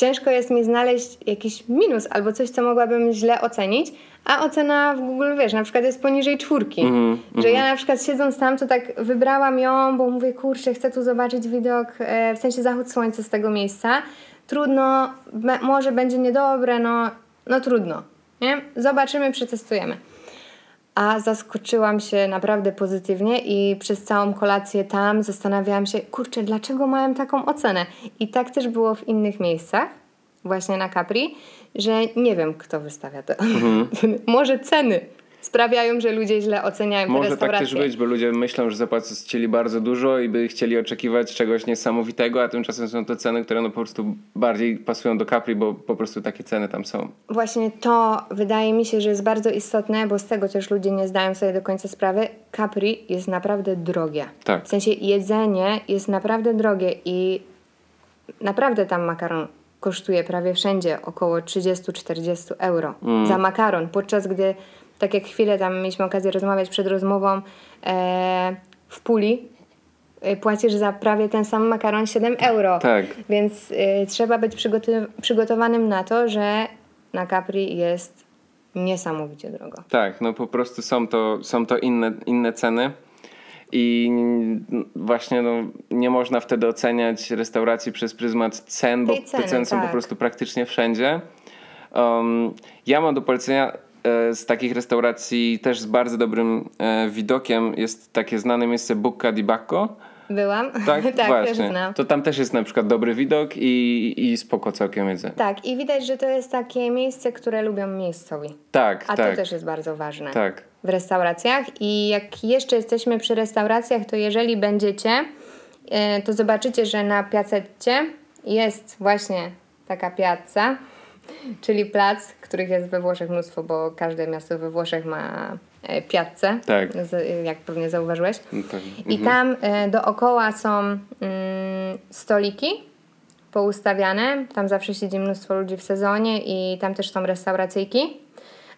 ciężko jest mi znaleźć jakiś minus albo coś, co mogłabym źle ocenić, a ocena w Google, wiesz, na przykład jest poniżej czwórki. Mhm, Że ja na przykład siedząc tam, to tak wybrałam ją, bo mówię, kurczę, chcę tu zobaczyć widok, e, w sensie zachód słońca z tego miejsca. Trudno, może będzie niedobre, no, no trudno, nie? Zobaczymy, przetestujemy. A zaskoczyłam się naprawdę pozytywnie i przez całą kolację tam zastanawiałam się, kurczę, dlaczego mają taką ocenę? I tak też było w innych miejscach, właśnie na Capri, że nie wiem, kto wystawia to. [laughs] Może ceny sprawiają, że ludzie źle oceniają te Może tak restauracje. też być, bo ludzie myślą, że zapłacili bardzo dużo i by chcieli oczekiwać czegoś niesamowitego, a tymczasem są to ceny, które no po prostu bardziej pasują do Capri, bo po prostu takie ceny tam są. Właśnie to wydaje mi się, że jest bardzo istotne, bo z tego też ludzie nie zdają sobie do końca sprawy. Capri jest naprawdę drogie. Tak. W sensie jedzenie jest naprawdę drogie i naprawdę tam makaron kosztuje prawie wszędzie około 30-40 euro za makaron, podczas gdy, tak jak chwilę tam mieliśmy okazję rozmawiać przed rozmową, e, w Puli e, płacisz za prawie ten sam makaron 7 euro. Tak. Więc y, trzeba być przygoty- przygotowanym na to, że na Capri jest niesamowicie drogo. Tak, no po prostu są to, są to inne, inne ceny i właśnie no, nie można wtedy oceniać restauracji przez pryzmat cen, bo Tej te ceny są po tak. prostu praktycznie wszędzie. Um, ja mam do polecenia e, z takich restauracji też z bardzo dobrym e, widokiem jest takie znane miejsce Bucca di Bacco. Byłam, Tak, [laughs] tak też właśnie. znam. To tam też jest na przykład dobry widok i, i spoko całkiem jedzenie. Tak, i widać, że to jest takie miejsce, które lubią miejscowi. Tak, A tak. to też jest bardzo ważne Tak. w restauracjach. I jak jeszcze jesteśmy przy restauracjach, to jeżeli będziecie, e, to zobaczycie, że na piacecie jest właśnie taka piazza, czyli plac, których jest we Włoszech mnóstwo, bo każde miasto we Włoszech ma e, piazzę, Tak. jak pewnie zauważyłeś. No tak. I tam e, dookoła są mm, stoliki poustawiane. Tam zawsze siedzi mnóstwo ludzi w sezonie i tam też są restauracyjki.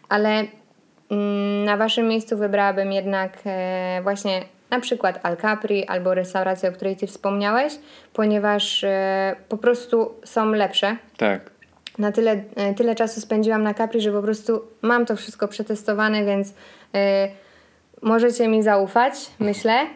Ale mm, na waszym miejscu wybrałabym jednak e, właśnie na przykład Al Capri albo restaurację, o której ty wspomniałeś, ponieważ po prostu są lepsze. Tak. Na tyle, e, tyle czasu spędziłam na Capri, że po prostu mam to wszystko przetestowane, więc e, możecie mi zaufać, myślę.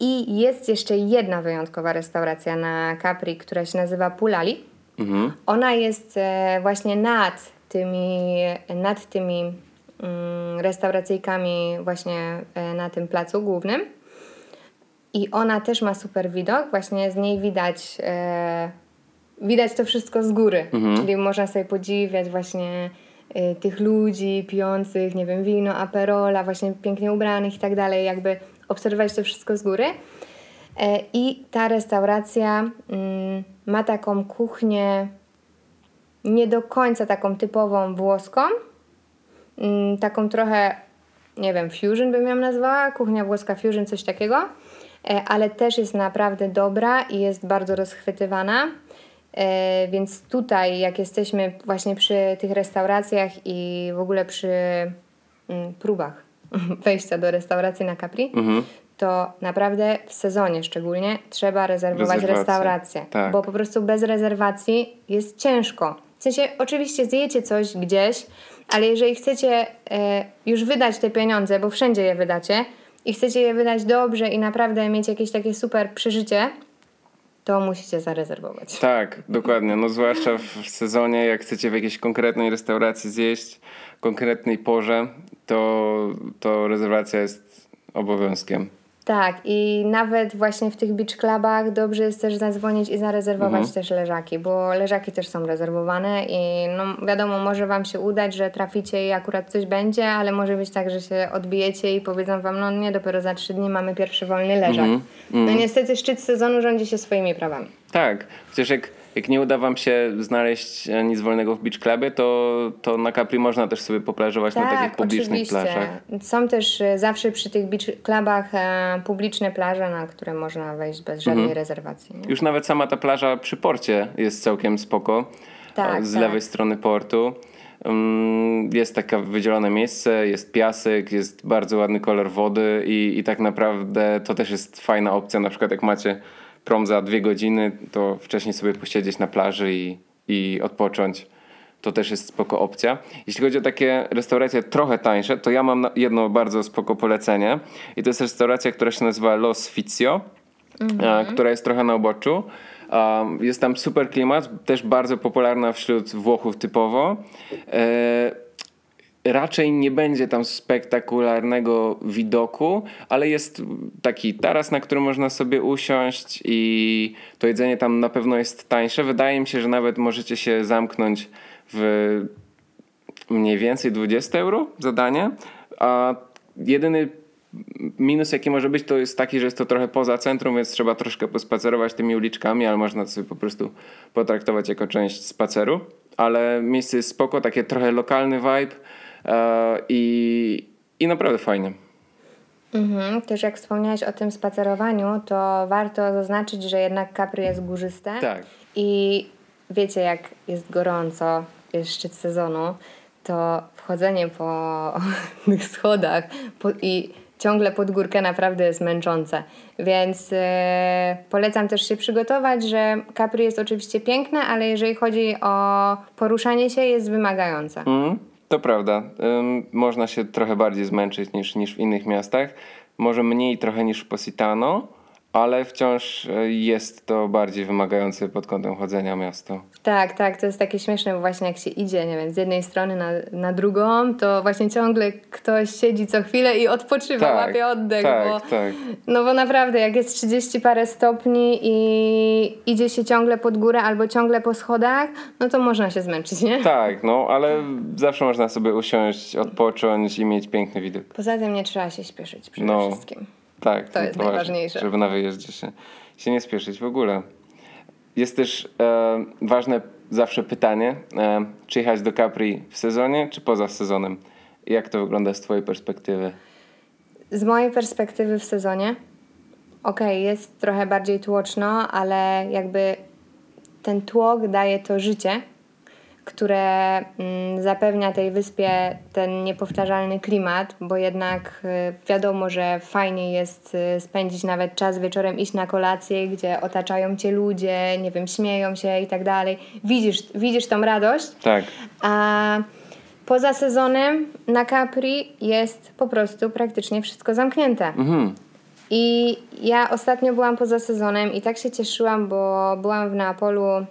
I jest jeszcze jedna wyjątkowa restauracja na Capri, która się nazywa Pulali. Mhm. Ona jest e, właśnie nad tymi, nad tymi mm, restauracyjkami właśnie na tym placu głównym. I ona też ma super widok, właśnie z niej widać widać to wszystko z góry, mhm. czyli można sobie podziwiać właśnie y, tych ludzi pijących, nie wiem, wino, aperola, właśnie pięknie ubranych i tak dalej, jakby obserwować to wszystko z góry. E, I ta restauracja mm, ma taką kuchnię nie do końca taką typową włoską, mm, taką trochę, nie wiem, fusion bym ją nazwała, kuchnia włoska fusion, coś takiego, e, ale też jest naprawdę dobra i jest bardzo rozchwytywana. E, więc tutaj, jak jesteśmy właśnie przy tych restauracjach i w ogóle przy mm, próbach [laughs] wejścia do restauracji na Capri, mhm. to naprawdę w sezonie szczególnie trzeba rezerwować restaurację. Tak. Bo po prostu bez rezerwacji jest ciężko. W sensie, oczywiście zjecie coś gdzieś, ale jeżeli chcecie e, już wydać te pieniądze, bo wszędzie je wydacie, i chcecie je wydać dobrze i naprawdę mieć jakieś takie super przeżycie, to musicie zarezerwować. Tak, dokładnie. No zwłaszcza w sezonie, jak chcecie w jakiejś konkretnej restauracji zjeść, konkretnej porze, to, to rezerwacja jest obowiązkiem. Tak, i nawet właśnie w tych beach clubach dobrze jest też zadzwonić i zarezerwować mhm. też leżaki, bo leżaki też są rezerwowane i no wiadomo, może Wam się udać, że traficie i akurat coś będzie, ale może być tak, że się odbijecie i powiedzą Wam, no nie, dopiero za trzy dni mamy pierwszy wolny leżak. Mhm. No mhm. niestety szczyt sezonu rządzi się swoimi prawami. Tak, chociaż jak jak nie uda wam się znaleźć e, nic wolnego w beach clubie, to, to na Capri można też sobie poplażować tak, na takich publicznych oczywiście. plażach. Są też e, zawsze przy tych beach clubach e, publiczne plaże, na które można wejść bez żadnej mhm. rezerwacji. Nie? Już nawet sama ta plaża przy porcie jest całkiem spoko. Tak, z tak. lewej strony portu. Mm, jest takie wydzielone miejsce, jest piasek, jest bardzo ładny kolor wody i, i tak naprawdę to też jest fajna opcja. Na przykład jak macie prom za dwie godziny, to wcześniej sobie posiedzieć na plaży i, i odpocząć. To też jest spoko opcja. Jeśli chodzi o takie restauracje trochę tańsze, to ja mam jedno bardzo spoko polecenie. I to jest restauracja, która się nazywa Los Fizio, mhm. która jest trochę na uboczu. Jest tam super klimat, też bardzo popularna wśród Włochów typowo. Raczej nie będzie tam spektakularnego widoku, ale jest taki taras, na którym można sobie usiąść i to jedzenie tam na pewno jest tańsze. Wydaje mi się, że nawet możecie się zamknąć w mniej więcej 20 euro za danie, a jedyny minus jaki może być to jest taki, że jest to trochę poza centrum, więc trzeba troszkę pospacerować tymi uliczkami, ale można to sobie po prostu potraktować jako część spaceru. Ale miejsce jest spoko, takie trochę lokalny vibe, I, i naprawdę fajnie. Mhm. Też jak wspomniałeś o tym spacerowaniu, to warto zaznaczyć, że jednak Capri jest górzyste. Tak. I wiecie, jak jest gorąco, jest szczyt sezonu, to wchodzenie po [laughs] tych schodach po, i ciągle pod górkę naprawdę jest męczące. Więc yy, polecam też się przygotować, że Capri jest oczywiście piękne, ale jeżeli chodzi o poruszanie się, jest wymagające. Mm. To prawda. można się trochę bardziej zmęczyć niż, niż w innych miastach. Może mniej trochę niż w Positano, ale wciąż e, jest to bardziej wymagające pod kątem chodzenia miasto. Tak, tak, to jest takie śmieszne, bo właśnie jak się idzie, nie wiem, z jednej strony na, na drugą, to właśnie ciągle ktoś siedzi co chwilę i odpoczywa, tak, łapie oddech, tak, bo, tak. no bo naprawdę jak jest 30 parę stopni i idzie się ciągle pod górę albo ciągle po schodach, no to można się zmęczyć, nie? Tak, no ale zawsze można sobie usiąść, odpocząć i mieć piękny widok. Poza tym nie trzeba się śpieszyć przede no. wszystkim. Tak, to jest najważniejsze. Żeby na wyjeździe się, się nie spieszyć w ogóle. Jest też e, ważne zawsze pytanie, e, czy jechać do Capri w sezonie, czy poza sezonem? Jak to wygląda z Twojej perspektywy? Z mojej perspektywy w sezonie. Okej, okay, jest trochę bardziej tłoczno, ale jakby ten tłok daje to życie, które mm, zapewnia tej wyspie ten niepowtarzalny klimat, bo jednak y, wiadomo, że fajnie jest y, spędzić nawet czas wieczorem, iść na kolację, gdzie otaczają cię ludzie, nie wiem, śmieją się i tak dalej. Widzisz, widzisz tą radość. Tak. A poza sezonem na Capri jest po prostu praktycznie wszystko zamknięte. Mhm. I ja ostatnio byłam poza sezonem i tak się cieszyłam, bo byłam w Neapolu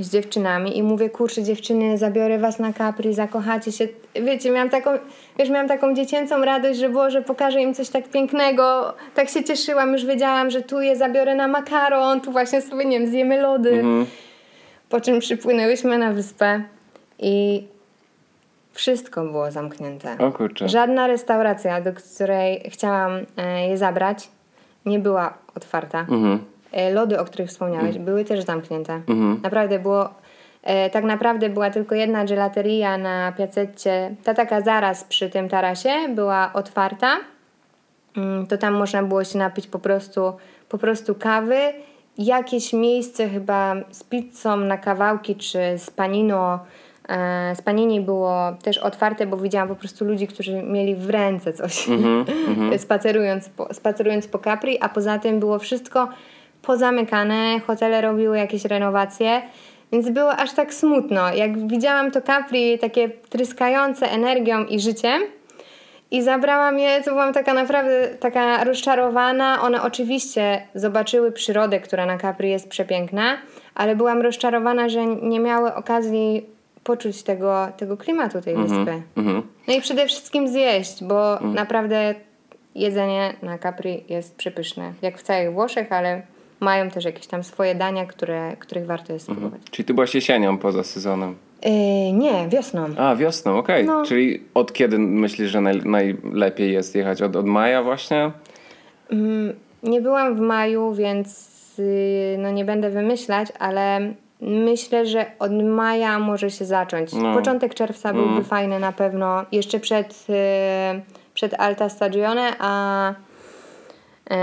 z dziewczynami i mówię, kurczę dziewczyny, zabiorę was na Capri, zakochacie się. Wiecie, miałam taką, wiesz, miałam taką dziecięcą radość, że Boże, pokażę im coś tak pięknego. Tak się cieszyłam, już wiedziałam, że tu je zabiorę na makaron, tu właśnie sobie, nie wiem, zjemy lody. Mhm. Po czym przypłynęłyśmy na wyspę i wszystko było zamknięte. O kurczę. Żadna restauracja, do której chciałam e, je zabrać, nie była otwarta. Mhm. E, Lody, o których wspomniałeś, były też zamknięte. Mhm. Naprawdę było. E, tak naprawdę była tylko jedna gelateria na Piacecie, ta taka zaraz przy tym tarasie, była otwarta. Mm, To tam można było się napić po prostu, po prostu kawy. Jakieś miejsce chyba z pizzą na kawałki czy z panino, e, z panini było też otwarte, bo widziałam po prostu ludzi, którzy mieli w ręce coś [laughs] spacerując, po, spacerując po Capri, a poza tym było wszystko pozamykane, hotele robiły jakieś renowacje, więc było aż tak smutno. Jak widziałam to Capri takie tryskające energią i życiem, i zabrałam je, to byłam taka naprawdę taka rozczarowana. One oczywiście zobaczyły przyrodę, która na Capri jest przepiękna, ale byłam rozczarowana, że nie miały okazji poczuć tego, tego klimatu tej wyspy. Mhm. No i przede wszystkim zjeść, bo naprawdę jedzenie na Capri jest przepyszne. Jak w całych Włoszech, ale mają też jakieś tam swoje dania, które, których warto jest spróbować. Czyli ty byłaś jesienią poza sezonem. Yy, nie, wiosną. A, wiosną, okej. No. Czyli od kiedy myślisz, że naj, najlepiej jest jechać? Od, od maja właśnie? Mm, Nie byłam w maju, więc yy, no nie będę wymyślać, ale myślę, że od maja może się zacząć. No. Początek czerwca byłby fajny na pewno, jeszcze przed, yy, przed Alta Stagione, a,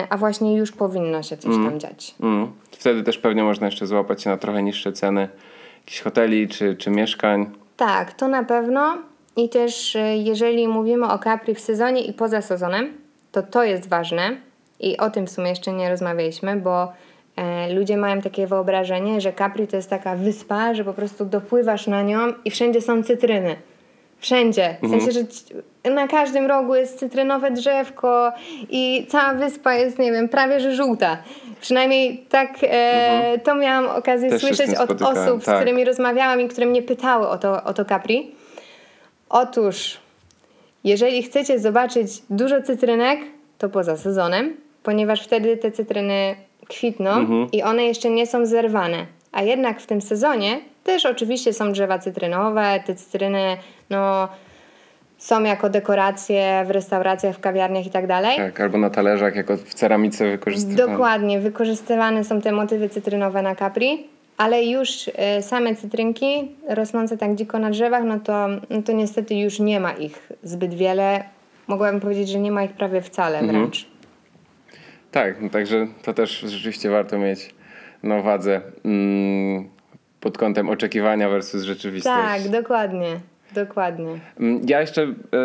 a właśnie już powinno się coś tam dziać. Mm. Wtedy też pewnie można jeszcze złapać się na trochę niższe ceny jakichś hoteli czy, czy mieszkań. Tak, to na pewno. I też y, jeżeli mówimy o Capri w sezonie i poza sezonem, to to jest ważne. I o tym w sumie jeszcze nie rozmawialiśmy, bo e, ludzie mają takie wyobrażenie, że Capri to jest taka wyspa, że po prostu dopływasz na nią i wszędzie są cytryny. Wszędzie. W sensie, że na każdym rogu jest cytrynowe drzewko i cała wyspa jest, nie wiem, prawie że żółta. Przynajmniej tak e, to miałam okazję Też się z słyszeć tym od spotykałem, osób, z tak. którymi rozmawiałam i które mnie pytały o to, o to Capri. Otóż, jeżeli chcecie zobaczyć dużo cytrynek, to poza sezonem, ponieważ wtedy te cytryny kwitną i one jeszcze nie są zerwane. A jednak w tym sezonie też oczywiście są drzewa cytrynowe, te cytryny no, są jako dekoracje w restauracjach, w kawiarniach i tak dalej. Tak, albo na talerzach, jako w ceramice wykorzystywane. Dokładnie, wykorzystywane są te motywy cytrynowe na Capri, ale już e, same cytrynki rosnące tak dziko na drzewach, no to, no to niestety już nie ma ich zbyt wiele. Mogłabym powiedzieć, że nie ma ich prawie wcale wręcz. Tak, no także to też rzeczywiście warto mieć na uwadze mm, pod kątem oczekiwania versus rzeczywistość. Tak, dokładnie, dokładnie. Mm, Ja jeszcze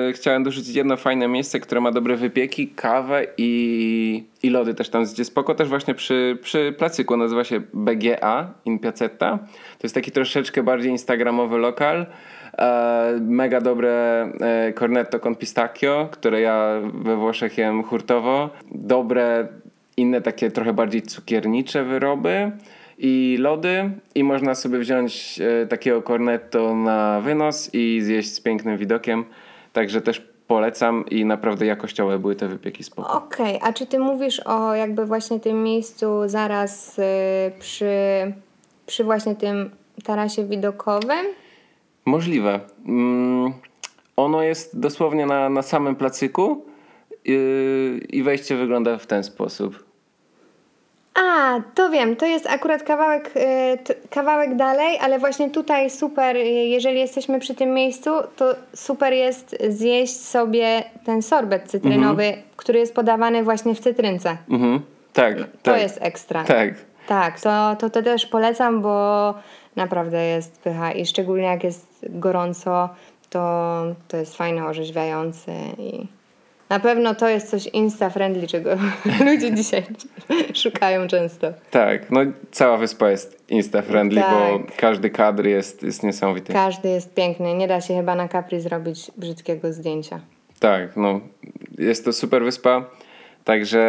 e, chciałem dorzucić jedno fajne miejsce, które ma dobre wypieki, kawę i, i lody też tam gdzie spoko. Też właśnie przy, przy placyku nazywa się BGA in Piazzetta. To jest taki troszeczkę bardziej instagramowy lokal. E, mega dobre e, cornetto con pistacchio, które ja we Włoszech jem hurtowo. Dobre inne takie trochę bardziej cukiernicze wyroby i lody i można sobie wziąć e, takiego cornetto na wynos i zjeść z pięknym widokiem. Także też polecam i naprawdę jakościowe były te wypieki spoko. Okej, a czy ty mówisz o jakby właśnie tym miejscu zaraz y, przy, przy właśnie tym tarasie widokowym? Możliwe. Mm, ono jest dosłownie na, na samym placyku yy, i wejście wygląda w ten sposób. A, to wiem, to jest akurat kawałek, y, kawałek dalej, ale właśnie tutaj super, y, jeżeli jesteśmy przy tym miejscu, to super jest zjeść sobie ten sorbet cytrynowy, który jest podawany właśnie w cytrynce. Mhm. Tak, To tak. jest ekstra. Tak. Tak, to, to, to też polecam, bo naprawdę jest pycha i szczególnie jak jest gorąco, to, to jest fajne, orzeźwiające i na pewno to jest coś insta-friendly, czego [laughs] ludzie dzisiaj szukają często. Tak, no cała wyspa jest insta-friendly, bo Tak. każdy kadr jest, jest niesamowity. Każdy jest piękny, nie da się chyba na Capri zrobić brzydkiego zdjęcia. Tak, no jest to super wyspa, także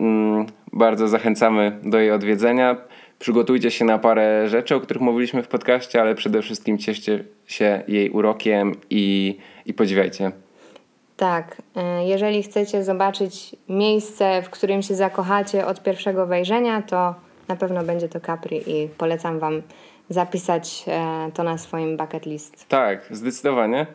mm, bardzo zachęcamy do jej odwiedzenia. przygotujcie się na parę rzeczy, o których mówiliśmy w podcaście, ale przede wszystkim cieszcie się jej urokiem i, i podziwiajcie. Tak, y, jeżeli chcecie zobaczyć miejsce, w którym się zakochacie od pierwszego wejrzenia, to na pewno będzie to Capri i polecam Wam zapisać e, to na swoim bucket list. Tak, zdecydowanie.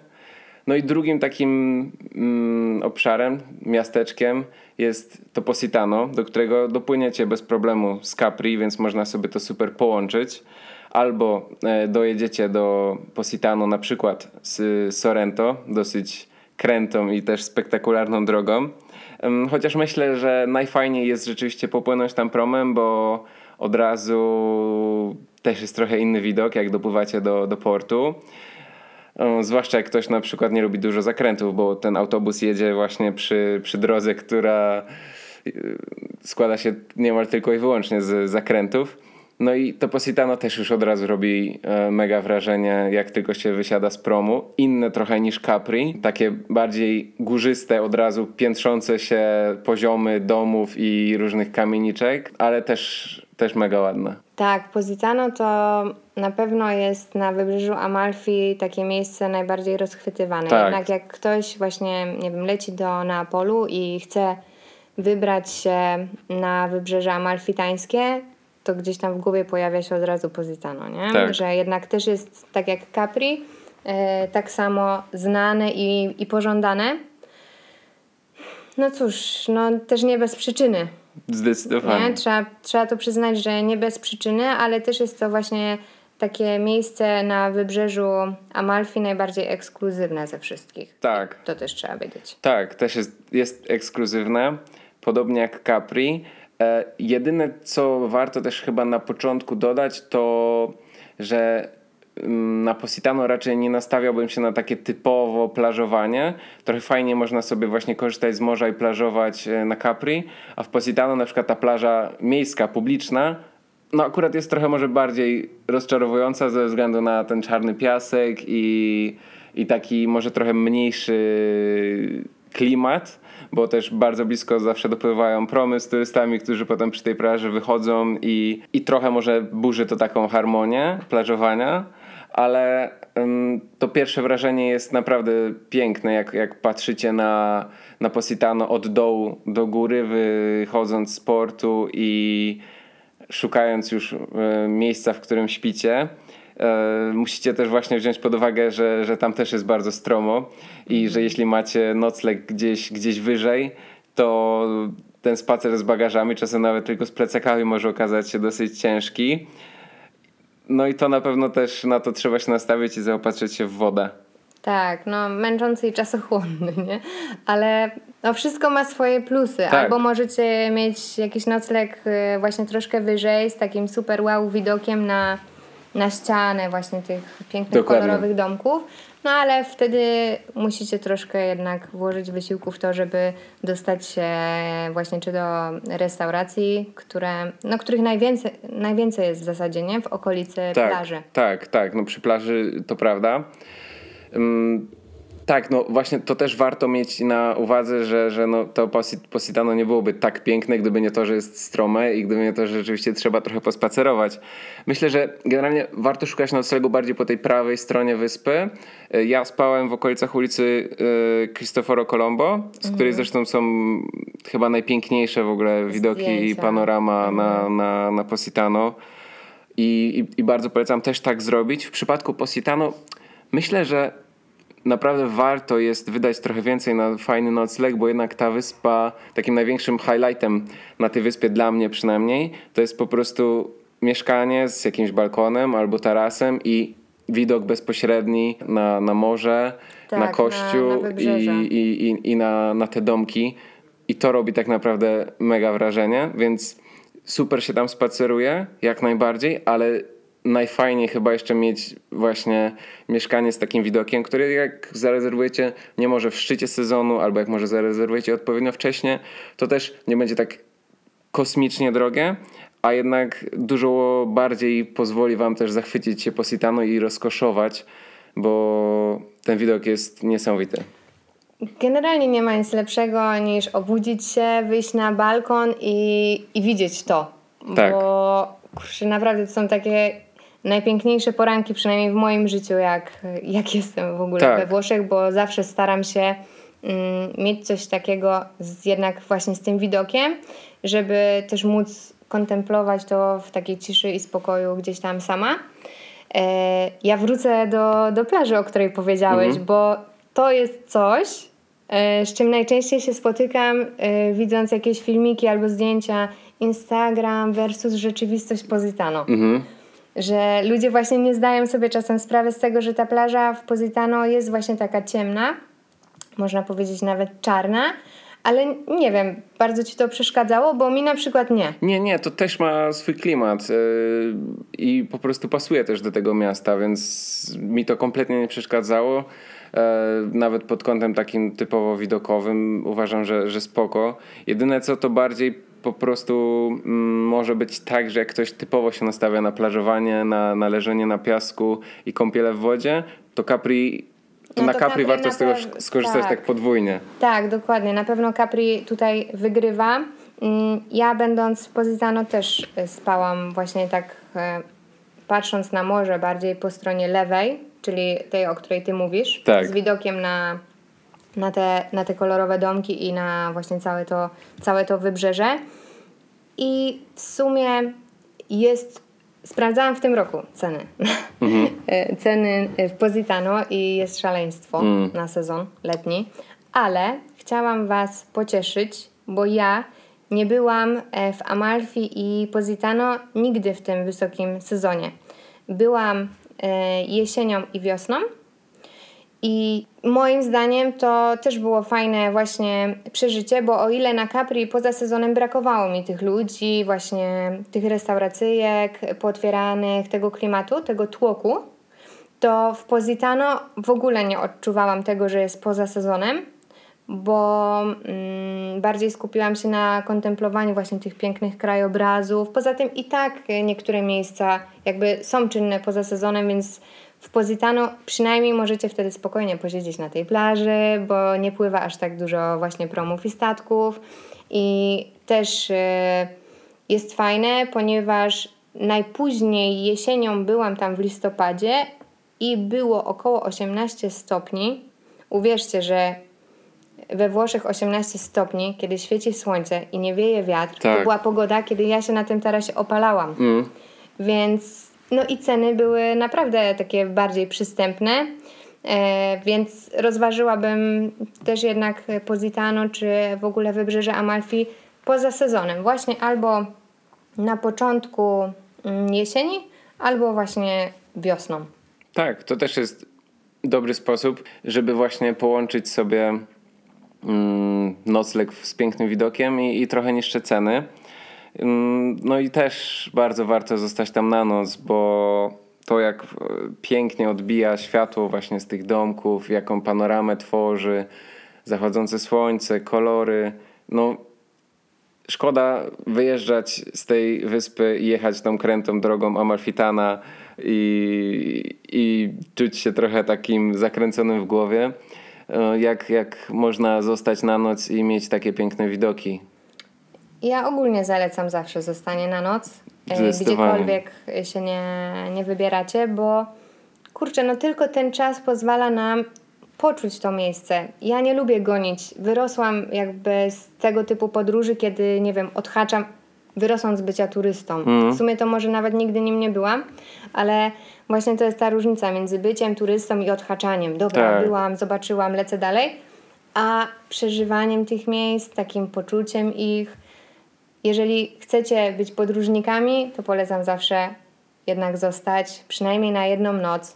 No i drugim takim mm, obszarem, miasteczkiem jest to Positano, do którego dopłyniecie bez problemu z Capri, więc można sobie to super połączyć. Albo e, dojedziecie do Positano na przykład z Sorrento, dosyć krętą i też spektakularną drogą. Chociaż myślę, że najfajniej jest rzeczywiście popłynąć tam promem, bo od razu też jest trochę inny widok, jak dopływacie do, do portu. Zwłaszcza jak ktoś na przykład nie lubi dużo zakrętów, bo ten autobus jedzie właśnie przy, przy drodze, która y, składa się niemal tylko i wyłącznie z zakrętów. No i to Positano też już od razu robi e, mega wrażenie, jak tylko się wysiada z promu. Inne trochę niż Capri, takie bardziej górzyste, od razu piętrzące się poziomy domów i różnych kamieniczek, ale też, też mega ładne. Tak, Positano to na pewno jest na wybrzeżu Amalfi takie miejsce najbardziej rozchwytywane. Tak. Jednak jak ktoś właśnie, nie wiem, leci do Neapolu i chce wybrać się na wybrzeże amalfitańskie, to gdzieś tam w głowie pojawia się od razu Positano, nie? Tak. Że jednak też jest tak jak Capri, e, tak samo znane i, i pożądane. No cóż, no też nie bez przyczyny. Zdecydowanie. Nie? Trzeba, trzeba to przyznać, że nie bez przyczyny, ale też jest to właśnie takie miejsce na wybrzeżu Amalfi najbardziej ekskluzywne ze wszystkich. Tak. To też trzeba wiedzieć. Tak, też jest, jest ekskluzywne, podobnie jak Capri. E, jedyne, co warto też chyba na początku dodać, to że mm, na Positano raczej nie nastawiałbym się na takie typowo plażowanie. Trochę fajnie można sobie właśnie korzystać z morza i plażować e, na Capri, a w Positano na przykład ta plaża miejska, publiczna, no akurat jest trochę może bardziej rozczarowująca ze względu na ten czarny piasek i, i taki może trochę mniejszy klimat bo też bardzo blisko zawsze dopływają promy z turystami, którzy potem przy tej plaży wychodzą i, i trochę może burzy to taką harmonię plażowania, ale to pierwsze wrażenie jest naprawdę piękne, jak, jak patrzycie na, na Positano od dołu do góry, wychodząc z portu i szukając już y, miejsca, w którym śpicie. E, musicie też właśnie wziąć pod uwagę, że, że tam też jest bardzo stromo i że jeśli macie nocleg gdzieś, gdzieś wyżej, to ten spacer z bagażami, czasem nawet tylko z plecakami może okazać się dosyć ciężki. No i to na pewno też na to trzeba się nastawić i zaopatrzyć się w wodę. Tak, no męczący i czasochłonny, nie? Ale no wszystko ma swoje plusy. Tak. Albo możecie mieć jakiś nocleg y, właśnie troszkę wyżej z takim super wow widokiem na na ścianę właśnie tych pięknych, Dokładnie. kolorowych domków. No ale wtedy musicie troszkę jednak włożyć wysiłku w to, żeby dostać się właśnie czy do restauracji, które, no, których najwięcej, najwięcej jest w zasadzie, nie? W okolicy tak, plaży. Tak, tak. No przy plaży to prawda. Um, tak, no właśnie to też warto mieć na uwadze, że, że no to Positano nie byłoby tak piękne, gdyby nie to, że jest strome i gdyby nie to, że rzeczywiście trzeba trochę pospacerować. Myślę, że generalnie warto szukać noclegu bardziej po tej prawej stronie wyspy. Ja spałem w okolicach ulicy y, Cristoforo Colombo, z której mhm. zresztą są chyba najpiękniejsze w ogóle widoki Zdjęcia. i panorama mhm. na, na, na Positano. I, i, I bardzo polecam też tak zrobić. W przypadku Positano myślę, że naprawdę warto jest wydać trochę więcej na fajny nocleg, bo jednak ta wyspa, takim największym highlightem na tej wyspie dla mnie przynajmniej, to jest po prostu mieszkanie z jakimś balkonem albo tarasem i widok bezpośredni na, na morze, tak, na kościół na, na i, i, i, i na, na te domki. I to robi tak naprawdę mega wrażenie, więc super się tam spaceruje, jak najbardziej, ale najfajniej chyba jeszcze mieć właśnie mieszkanie z takim widokiem, które jak zarezerwujecie nie może w szczycie sezonu, albo jak może zarezerwujecie odpowiednio wcześnie, to też nie będzie tak kosmicznie drogie, a jednak dużo bardziej pozwoli wam też zachwycić się Positano i rozkoszować, bo ten widok jest niesamowity. Generalnie nie ma nic lepszego niż obudzić się, wyjść na balkon i, i widzieć to. Tak. Bo kurczę, naprawdę to są takie najpiękniejsze poranki, przynajmniej w moim życiu, jak, jak jestem w ogóle Tak. we Włoszech, bo zawsze staram się mm, mieć coś takiego z, jednak właśnie z tym widokiem, żeby też móc kontemplować to w takiej ciszy i spokoju gdzieś tam sama. E, ja wrócę do, do plaży, o której powiedziałeś, bo to jest coś, e, z czym najczęściej się spotykam, e, widząc jakieś filmiki albo zdjęcia Instagram versus rzeczywistość Positano. Mhm. Że ludzie właśnie nie zdają sobie czasem sprawy z tego, że ta plaża w Positano jest właśnie taka ciemna, można powiedzieć nawet czarna, ale nie wiem, bardzo ci to przeszkadzało, bo mi na przykład nie. Nie, nie, to też ma swój klimat yy, i po prostu pasuje też do tego miasta, więc mi to kompletnie nie przeszkadzało. E, Nawet pod kątem takim typowo widokowym uważam, że, że spoko. Jedyne co to bardziej po prostu mm, może być tak, że jak ktoś typowo się nastawia na plażowanie, na, na leżenie na piasku i kąpiele w wodzie, to Capri, to No na to Capri Capri warto na z tego skorzystać tak. tak. podwójnie. Tak, dokładnie. Na pewno Capri tutaj wygrywa. Mm, Ja będąc w też e, spałam właśnie tak e, patrząc na morze bardziej po stronie lewej, czyli tej, o której ty mówisz, Tak. z widokiem na, na, te, na te kolorowe domki i na właśnie całe to, całe to wybrzeże. I w sumie jest. Sprawdzałam w tym roku ceny. [laughs] E, ceny w Positano i jest szaleństwo na sezon letni. Ale chciałam Was pocieszyć, bo ja nie byłam e, w Amalfi i Positano nigdy w tym wysokim sezonie. Byłam e, jesienią i wiosną. I moim zdaniem to też było fajne właśnie przeżycie, bo o ile na Capri poza sezonem brakowało mi tych ludzi, właśnie tych restauracyjek pootwieranych, tego klimatu, tego tłoku, to w Positano w ogóle nie odczuwałam tego, że jest poza sezonem, bo mm, bardziej skupiłam się na kontemplowaniu właśnie tych pięknych krajobrazów. Poza tym i tak niektóre miejsca jakby są czynne poza sezonem, więc w Positano przynajmniej możecie wtedy spokojnie posiedzieć na tej plaży, bo nie pływa aż tak dużo właśnie promów i statków. I też e, jest fajne, ponieważ najpóźniej jesienią byłam tam w listopadzie i było około 18 stopni. Uwierzcie, że we Włoszech 18 stopni, kiedy świeci słońce i nie wieje wiatr, Tak. to była pogoda, kiedy ja się na tym tarasie opalałam. Mm. Więc no i ceny były naprawdę takie bardziej przystępne. E, więc rozważyłabym też jednak Positano czy w ogóle wybrzeże Amalfi poza sezonem. Właśnie albo na początku mm, jesieni, albo właśnie wiosną. Tak, to też jest dobry sposób, żeby właśnie połączyć sobie mm, nocleg z pięknym widokiem i, i trochę niższe ceny. No i też bardzo warto zostać tam na noc, bo to jak e, pięknie odbija światło właśnie z tych domków, jaką panoramę tworzy, zachodzące słońce, kolory. No szkoda wyjeżdżać z tej wyspy i jechać tą krętą drogą Amalfitana i, i czuć się trochę takim zakręconym w głowie, e, jak, jak można zostać na noc i mieć takie piękne widoki. Ja ogólnie zalecam zawsze zostanie na noc, gdziekolwiek się nie, nie wybieracie, bo kurczę, no tylko ten czas pozwala nam poczuć to miejsce. Ja nie lubię gonić. Wyrosłam jakby z tego typu podróży, kiedy, nie wiem, odhaczam, wyrosłam z bycia turystą. W sumie to może nawet nigdy nim nie byłam, ale właśnie to jest ta różnica między byciem turystą i odhaczaniem. Dobra, Tak. byłam, zobaczyłam, lecę dalej, a przeżywaniem tych miejsc, takim poczuciem ich, jeżeli chcecie być podróżnikami, to polecam zawsze jednak zostać przynajmniej na jedną noc,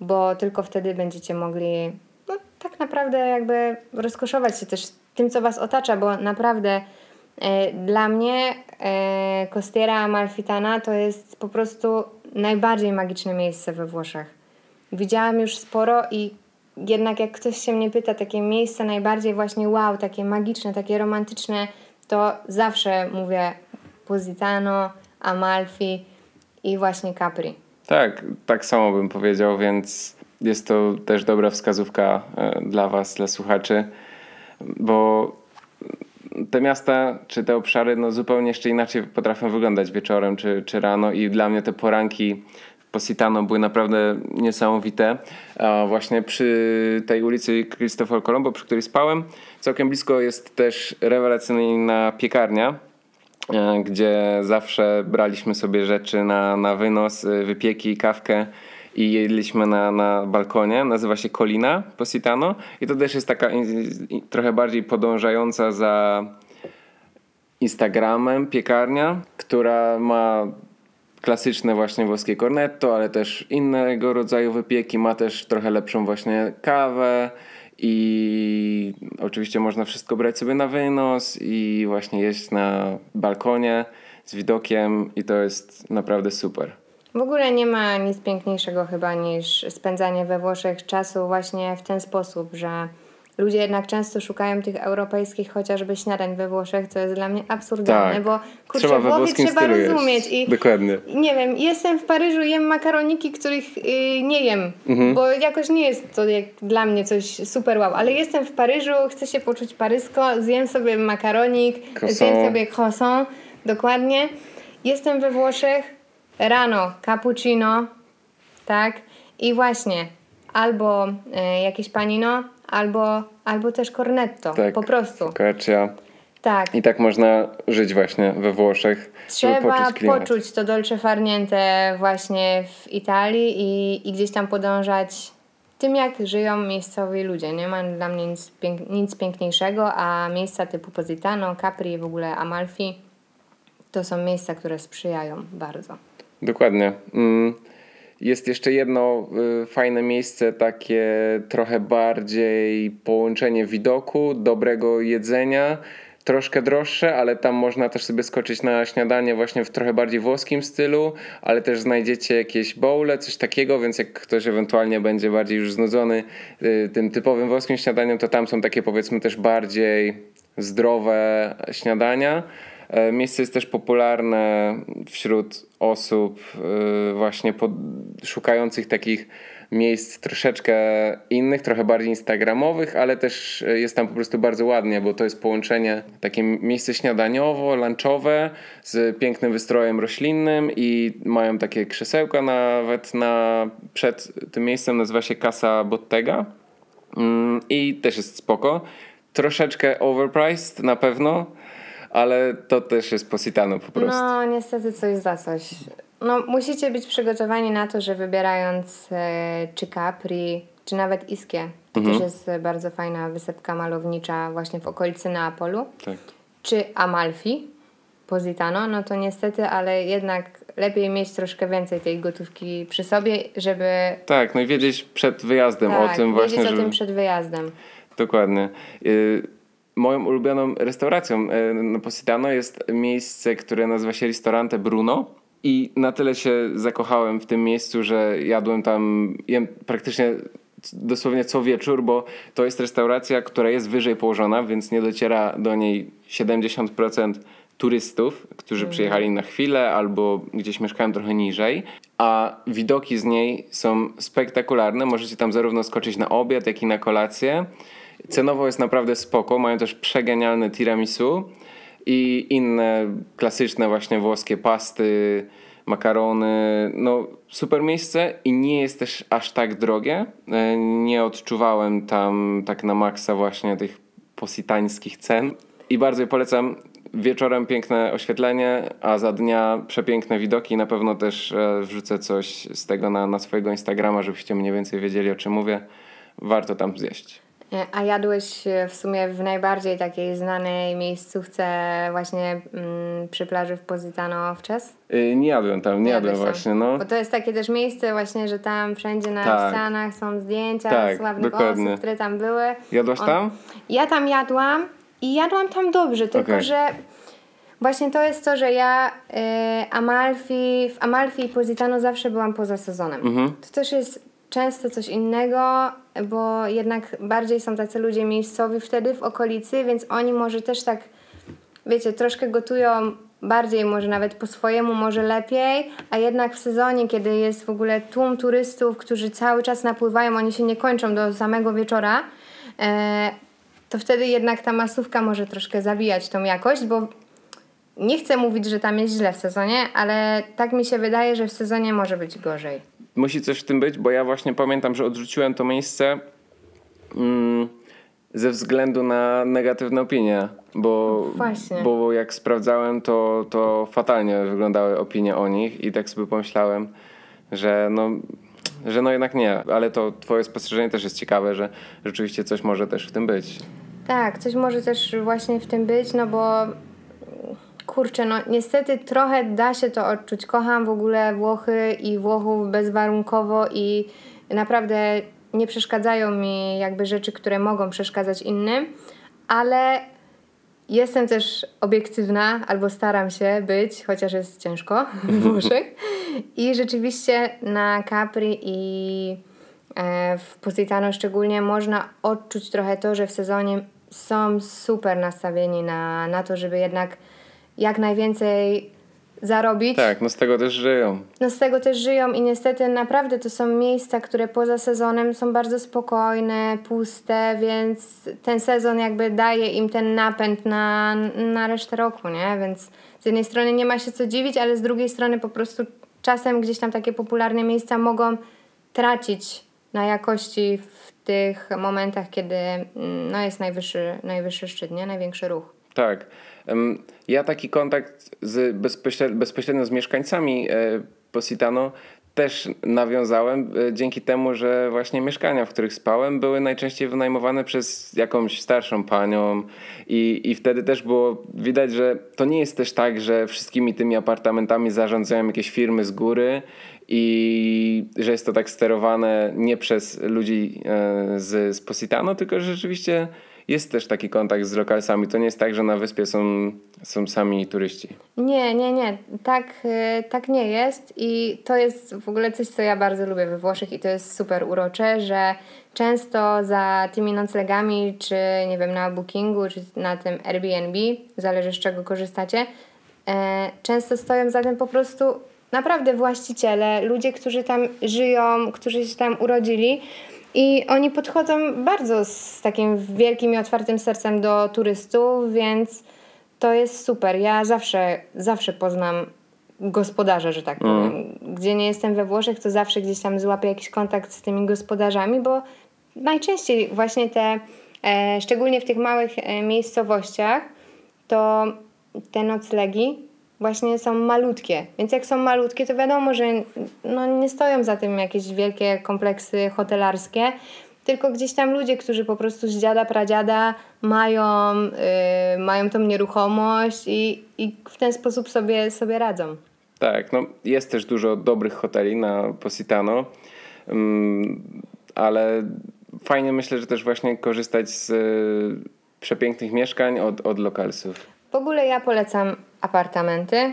bo tylko wtedy będziecie mogli no, tak naprawdę jakby rozkoszować się też tym, co Was otacza, bo naprawdę e, dla mnie e, Costiera Amalfitana to jest po prostu najbardziej magiczne miejsce we Włoszech. Widziałam już sporo i jednak jak ktoś się mnie pyta, takie miejsce najbardziej właśnie wow, takie magiczne, takie romantyczne, to zawsze mówię Positano, Amalfi i właśnie Capri. Tak, tak samo bym powiedział, więc jest to też dobra wskazówka e, dla Was, dla słuchaczy, bo te miasta czy te obszary no, zupełnie jeszcze inaczej potrafią wyglądać wieczorem czy, czy rano i dla mnie te poranki Positano były naprawdę niesamowite. A właśnie przy tej ulicy Christopher Colombo, przy której spałem, całkiem blisko jest też rewelacyjna piekarnia, e, gdzie zawsze braliśmy sobie rzeczy na, na wynos, e, wypieki, kawkę i jedliśmy na, na balkonie. Nazywa się Colina Positano i to też jest taka trochę bardziej podążająca za Instagramem piekarnia, która ma klasyczne właśnie włoskie cornetto, ale też innego rodzaju wypieki. Ma też trochę lepszą właśnie kawę i oczywiście można wszystko brać sobie na wynos i właśnie jeść na balkonie z widokiem i to jest naprawdę super. W ogóle nie ma nic piękniejszego chyba niż spędzanie we Włoszech czasu właśnie w ten sposób, że ludzie jednak często szukają tych europejskich chociażby śniadań we Włoszech, co jest dla mnie absurdalne, tak. bo kurczę, trzeba Włochy trzeba rozumieć. I Dokładnie. Nie wiem, jestem w Paryżu, jem makaroniki, których yy, nie jem, mhm. bo jakoś nie jest to jak dla mnie coś super wow, ale jestem w Paryżu, chcę się poczuć parysko, zjem sobie makaronik, croissant. zjem sobie croissant, dokładnie. Jestem we Włoszech, rano cappuccino, tak? I właśnie albo y, jakieś panino, albo, albo też cornetto, tak, po prostu. Focaccia. Tak. I tak można żyć właśnie we Włoszech. Trzeba poczuć, poczuć to dolce farniente właśnie w Italii i, i gdzieś tam podążać tym, jak żyją miejscowi ludzie. Nie ma dla mnie nic, pięk nic piękniejszego, a miejsca typu Positano, Capri, w ogóle Amalfi to są miejsca, które sprzyjają bardzo. Dokładnie. Mm, jest jeszcze jedno y, fajne miejsce, takie trochę bardziej połączenie widoku, dobrego jedzenia, troszkę droższe, ale tam można też sobie skoczyć na śniadanie właśnie w trochę bardziej włoskim stylu, ale też znajdziecie jakieś bowle, coś takiego, więc jak ktoś ewentualnie będzie bardziej już znudzony y, tym typowym włoskim śniadaniem, to tam są takie powiedzmy też bardziej zdrowe śniadania. E, miejsce jest też popularne wśród osób e, właśnie pod, szukających takich miejsc troszeczkę innych, trochę bardziej instagramowych, ale też jest tam po prostu bardzo ładnie, bo to jest połączenie takie miejsce śniadaniowo, lunchowe z pięknym wystrojem roślinnym i mają takie krzesełka nawet na, przed tym miejscem, nazywa się Casa Bottega mm, i też jest spoko. Troszeczkę overpriced na pewno, ale to też jest positano po prostu. No, niestety coś za coś. No, musicie być przygotowani na to, że wybierając e, czy Capri, czy nawet Iskie, to mhm. też jest bardzo fajna wysepka malownicza właśnie w okolicy Neapolu, tak. czy Amalfi, Positano, no to niestety, ale jednak lepiej mieć troszkę więcej tej gotówki przy sobie, żeby... Tak, no i wiedzieć przed wyjazdem tak, o tym właśnie, wiedzieć o tym przed wyjazdem. Dokładnie. Y Moją ulubioną restauracją e, na Positano jest miejsce, które nazywa się Ristorante Bruno. I na tyle się zakochałem w tym miejscu, że jadłem tam jem praktycznie dosłownie co wieczór, bo to jest restauracja, która jest wyżej położona, więc nie dociera do niej 70% turystów, którzy mm. przyjechali na chwilę albo gdzieś mieszkają trochę niżej, a widoki z niej są spektakularne. Możecie tam zarówno skoczyć na obiad, jak i na kolację. Cenowo jest naprawdę spoko. Mają też przegenialne tiramisu i inne klasyczne właśnie włoskie pasty, makarony. No super miejsce i nie jest też aż tak drogie. E, nie odczuwałem tam tak na maksa właśnie tych positańskich cen. I bardzo polecam. Wieczorem piękne oświetlenie, a za dnia przepiękne widoki. Na pewno też e, wrzucę coś z tego na, na swojego Instagrama, żebyście mniej więcej wiedzieli o czym mówię. Warto tam zjeść. A jadłeś w sumie w najbardziej takiej znanej miejscówce właśnie mm, przy plaży w Positano wczes? Yy, nie jadłem tam, nie, jadłem właśnie, no. Bo to jest takie też miejsce właśnie, że tam wszędzie na tak. ścianach są zdjęcia tak, sławnych dokładnie. osób, które tam były. Jadłaś On... tam? Ja tam jadłam i jadłam tam dobrze, tylko okay. że właśnie to jest to, że ja y, Amalfi, w Amalfi i Positano zawsze byłam poza sezonem. Mhm. To też jest często coś innego, bo jednak bardziej są tacy ludzie miejscowi wtedy w okolicy, więc oni może też tak, wiecie, troszkę gotują bardziej, może nawet po swojemu, może lepiej, a jednak w sezonie, kiedy jest w ogóle tłum turystów, którzy cały czas napływają, oni się nie kończą do samego wieczora, e, to wtedy jednak ta masówka może troszkę zabijać tą jakość, bo nie chcę mówić, że tam jest źle w sezonie, ale tak mi się wydaje, że w sezonie może być gorzej. Musi coś w tym być, bo ja właśnie pamiętam, że odrzuciłem to miejsce mm, ze względu na negatywne opinie, bo, Właśnie. bo jak sprawdzałem, to, to fatalnie wyglądały opinie o nich i tak sobie pomyślałem, że no, że no jednak nie, ale to twoje spostrzeżenie też jest ciekawe, że rzeczywiście coś może też w tym być. Tak, coś może też właśnie w tym być, no bo kurczę, no niestety trochę da się to odczuć. Kocham w ogóle Włochy i Włochów bezwarunkowo i naprawdę nie przeszkadzają mi jakby rzeczy, które mogą przeszkadzać innym, ale jestem też obiektywna, albo staram się być, chociaż jest ciężko [laughs] w Włoszech. I rzeczywiście na Capri i e, w Positano szczególnie można odczuć trochę to, że w sezonie są super nastawieni na, na to, żeby jednak jak najwięcej zarobić. Tak, no z tego też żyją. No z tego też żyją i niestety naprawdę to są miejsca, które poza sezonem są bardzo spokojne, puste, więc ten sezon jakby daje im ten napęd na, na resztę roku, nie? Więc z jednej strony nie ma się co dziwić, ale z drugiej strony po prostu czasem gdzieś tam takie popularne miejsca mogą tracić na jakości w tych momentach, kiedy mm, no, jest najwyższy, najwyższy szczyt, nie? Największy ruch. Tak. Ja taki kontakt z bezpośrednio, bezpośrednio z mieszkańcami e, Positano też nawiązałem e, dzięki temu, że właśnie mieszkania, w których spałem, były najczęściej wynajmowane przez jakąś starszą panią i, i wtedy też było widać, że to nie jest też tak, że wszystkimi tymi apartamentami zarządzają jakieś firmy z góry i że jest to tak sterowane nie przez ludzi e, z, z Positano, tylko że rzeczywiście jest też taki kontakt z lokalsami. To nie jest tak, że na wyspie są, są sami turyści. Nie, nie, nie. Tak, y, tak nie jest i to jest w ogóle coś, co ja bardzo lubię we Włoszech i to jest super urocze, że często za tymi noclegami, czy nie wiem, na Bookingu, czy na tym Airbnb, zależy z czego korzystacie, e, często stoją za tym po prostu naprawdę właściciele, ludzie, którzy tam żyją, którzy się tam urodzili, i oni podchodzą bardzo z takim wielkim i otwartym sercem do turystów, więc to jest super. Ja zawsze, zawsze poznam gospodarza, że tak powiem. Mm. Gdzie nie jestem we Włoszech, to zawsze gdzieś tam złapię jakiś kontakt z tymi gospodarzami, bo najczęściej właśnie te, e, szczególnie w tych małych e, miejscowościach, to te noclegi właśnie są malutkie. Więc jak są malutkie, to wiadomo, że no, nie stoją za tym jakieś wielkie kompleksy hotelarskie, tylko gdzieś tam ludzie, którzy po prostu z dziada, pradziada mają, yy, mają tą nieruchomość i, i w ten sposób sobie, sobie radzą. Tak, no jest też dużo dobrych hoteli na Positano, um, ale fajnie myślę, że też właśnie korzystać z y, przepięknych mieszkań od, od lokalsów. W ogóle ja polecam apartamenty,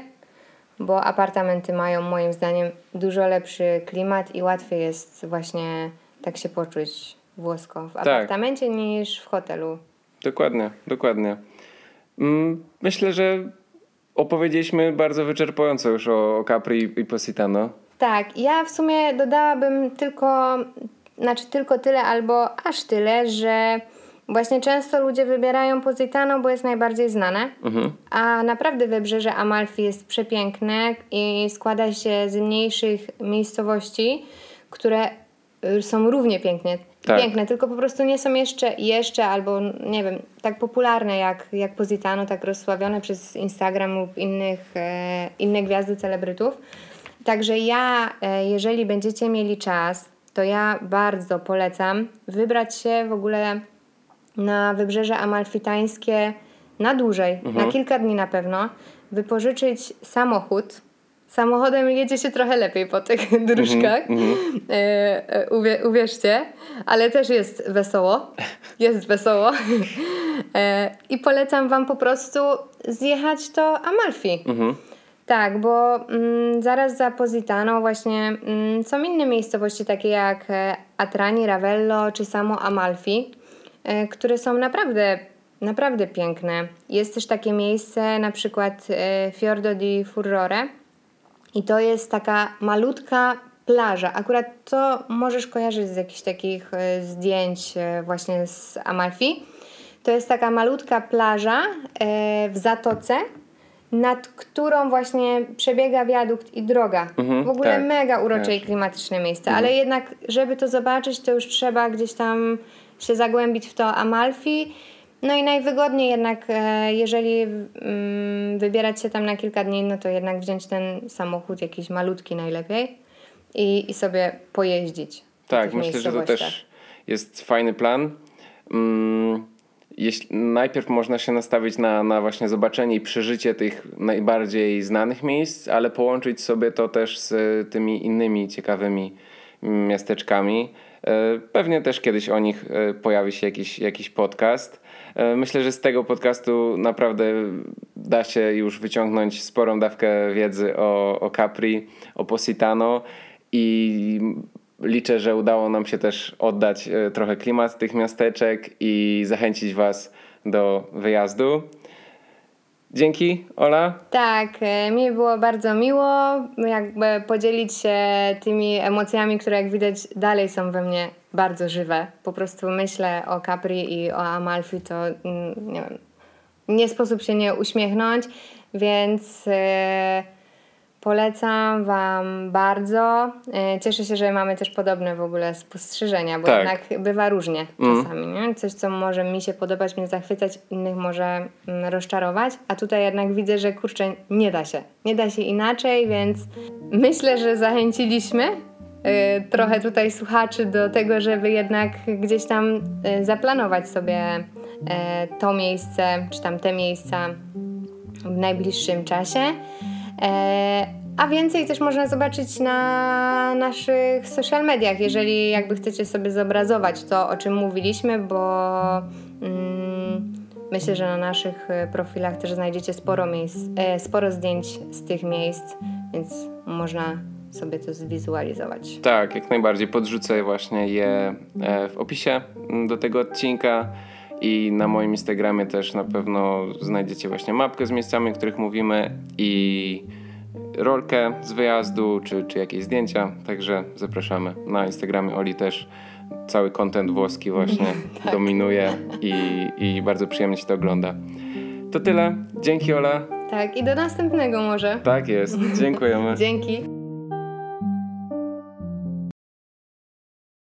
bo apartamenty mają moim zdaniem dużo lepszy klimat i łatwiej jest właśnie tak się poczuć włosko w tak. apartamencie niż w hotelu. Dokładnie, dokładnie. Mm, myślę, że opowiedzieliśmy bardzo wyczerpująco już o Capri i Positano. Tak, ja w sumie dodałabym tylko, znaczy tylko tyle albo aż tyle, że Właśnie często ludzie wybierają Positano, bo jest najbardziej znane, mhm. a naprawdę wybrzeże Amalfi jest przepiękne i składa się z mniejszych miejscowości, które y, są równie piękne, tak. piękne, tylko po prostu nie są jeszcze, jeszcze albo nie wiem, tak popularne jak, jak Positano, tak rozsławione przez Instagram lub innych, e, inne gwiazdy celebrytów. Także ja, e, jeżeli będziecie mieli czas, to ja bardzo polecam wybrać się w ogóle na wybrzeże amalfitańskie na dłużej, mhm. na kilka dni na pewno, wypożyczyć samochód. Samochodem jedzie się trochę lepiej po tych [laughs] dróżkach, mhm. e, uwie, uwierzcie, ale też jest wesoło. Jest wesoło. [laughs] E, I polecam Wam po prostu zjechać do Amalfi. Mhm. Tak, bo mm, zaraz za Positano właśnie mm, są inne miejscowości takie jak e, Atrani, Ravello czy samo Amalfi. E, które są naprawdę, naprawdę piękne. Jest też takie miejsce, na przykład e, Fiordo di Furrore i to jest taka malutka plaża. Akurat to możesz kojarzyć z jakichś takich e, zdjęć właśnie z Amalfi. To jest taka malutka plaża w Zatoce, nad którą właśnie przebiega wiadukt i droga. Mhm, w ogóle tak, mega urocze i kojarzę. klimatyczne miejsce, ale jednak, żeby to zobaczyć, to już trzeba gdzieś tam się zagłębić w to Amalfi. No i najwygodniej jednak, e, jeżeli mm, wybierać się tam na kilka dni, no to jednak wziąć ten samochód jakiś malutki najlepiej i, i sobie pojeździć. po Tak, myślę, że to też jest fajny plan. Mm, jeśli, najpierw można się nastawić na, na właśnie zobaczenie i przeżycie tych najbardziej znanych miejsc, ale połączyć sobie to też z tymi innymi ciekawymi miasteczkami. E, Pewnie też kiedyś o nich e, pojawi się jakiś, jakiś podcast. E, Myślę, że z tego podcastu naprawdę da się już wyciągnąć sporą dawkę wiedzy o, o Capri, o Positano i liczę, że udało nam się też oddać trochę klimat tych miasteczek i zachęcić Was do wyjazdu. Dzięki, Ola. Tak, e, mi było bardzo miło jakby podzielić się tymi emocjami, które jak widać dalej są we mnie bardzo żywe. Po prostu myślę o Capri i o Amalfi, to mm, nie wiem, nie sposób się nie uśmiechnąć, więc e, polecam Wam bardzo. E, cieszę się, że mamy też podobne w ogóle spostrzeżenia, bo Tak. jednak bywa różnie czasami. Nie? Coś, co może mi się podobać, mnie zachwycać, innych może mm, rozczarować, a tutaj jednak widzę, że kurczę, nie da się. Nie da się inaczej, więc myślę, że zachęciliśmy y, trochę tutaj słuchaczy do tego, żeby jednak gdzieś tam y, zaplanować sobie to miejsce, czy tam te miejsca w najbliższym czasie. E, A więcej też można zobaczyć na naszych social mediach, jeżeli jakby chcecie sobie zobrazować to, o czym mówiliśmy, bo mm, myślę, że na naszych e, profilach też znajdziecie sporo miejsc, e, sporo zdjęć z tych miejsc, więc można sobie to zwizualizować. Tak, jak najbardziej. Podrzucę właśnie je w opisie m, do tego odcinka i na moim Instagramie też na pewno znajdziecie właśnie mapkę z miejscami, o których mówimy i rolkę z wyjazdu, czy, czy jakieś zdjęcia. Także zapraszamy. Na Instagramie Oli też cały content włoski właśnie [laughs] dominuje i, i bardzo przyjemnie się to ogląda. To tyle. Dzięki Ola. Tak, i do następnego może. Tak jest. Dziękujemy. [laughs] Dzięki.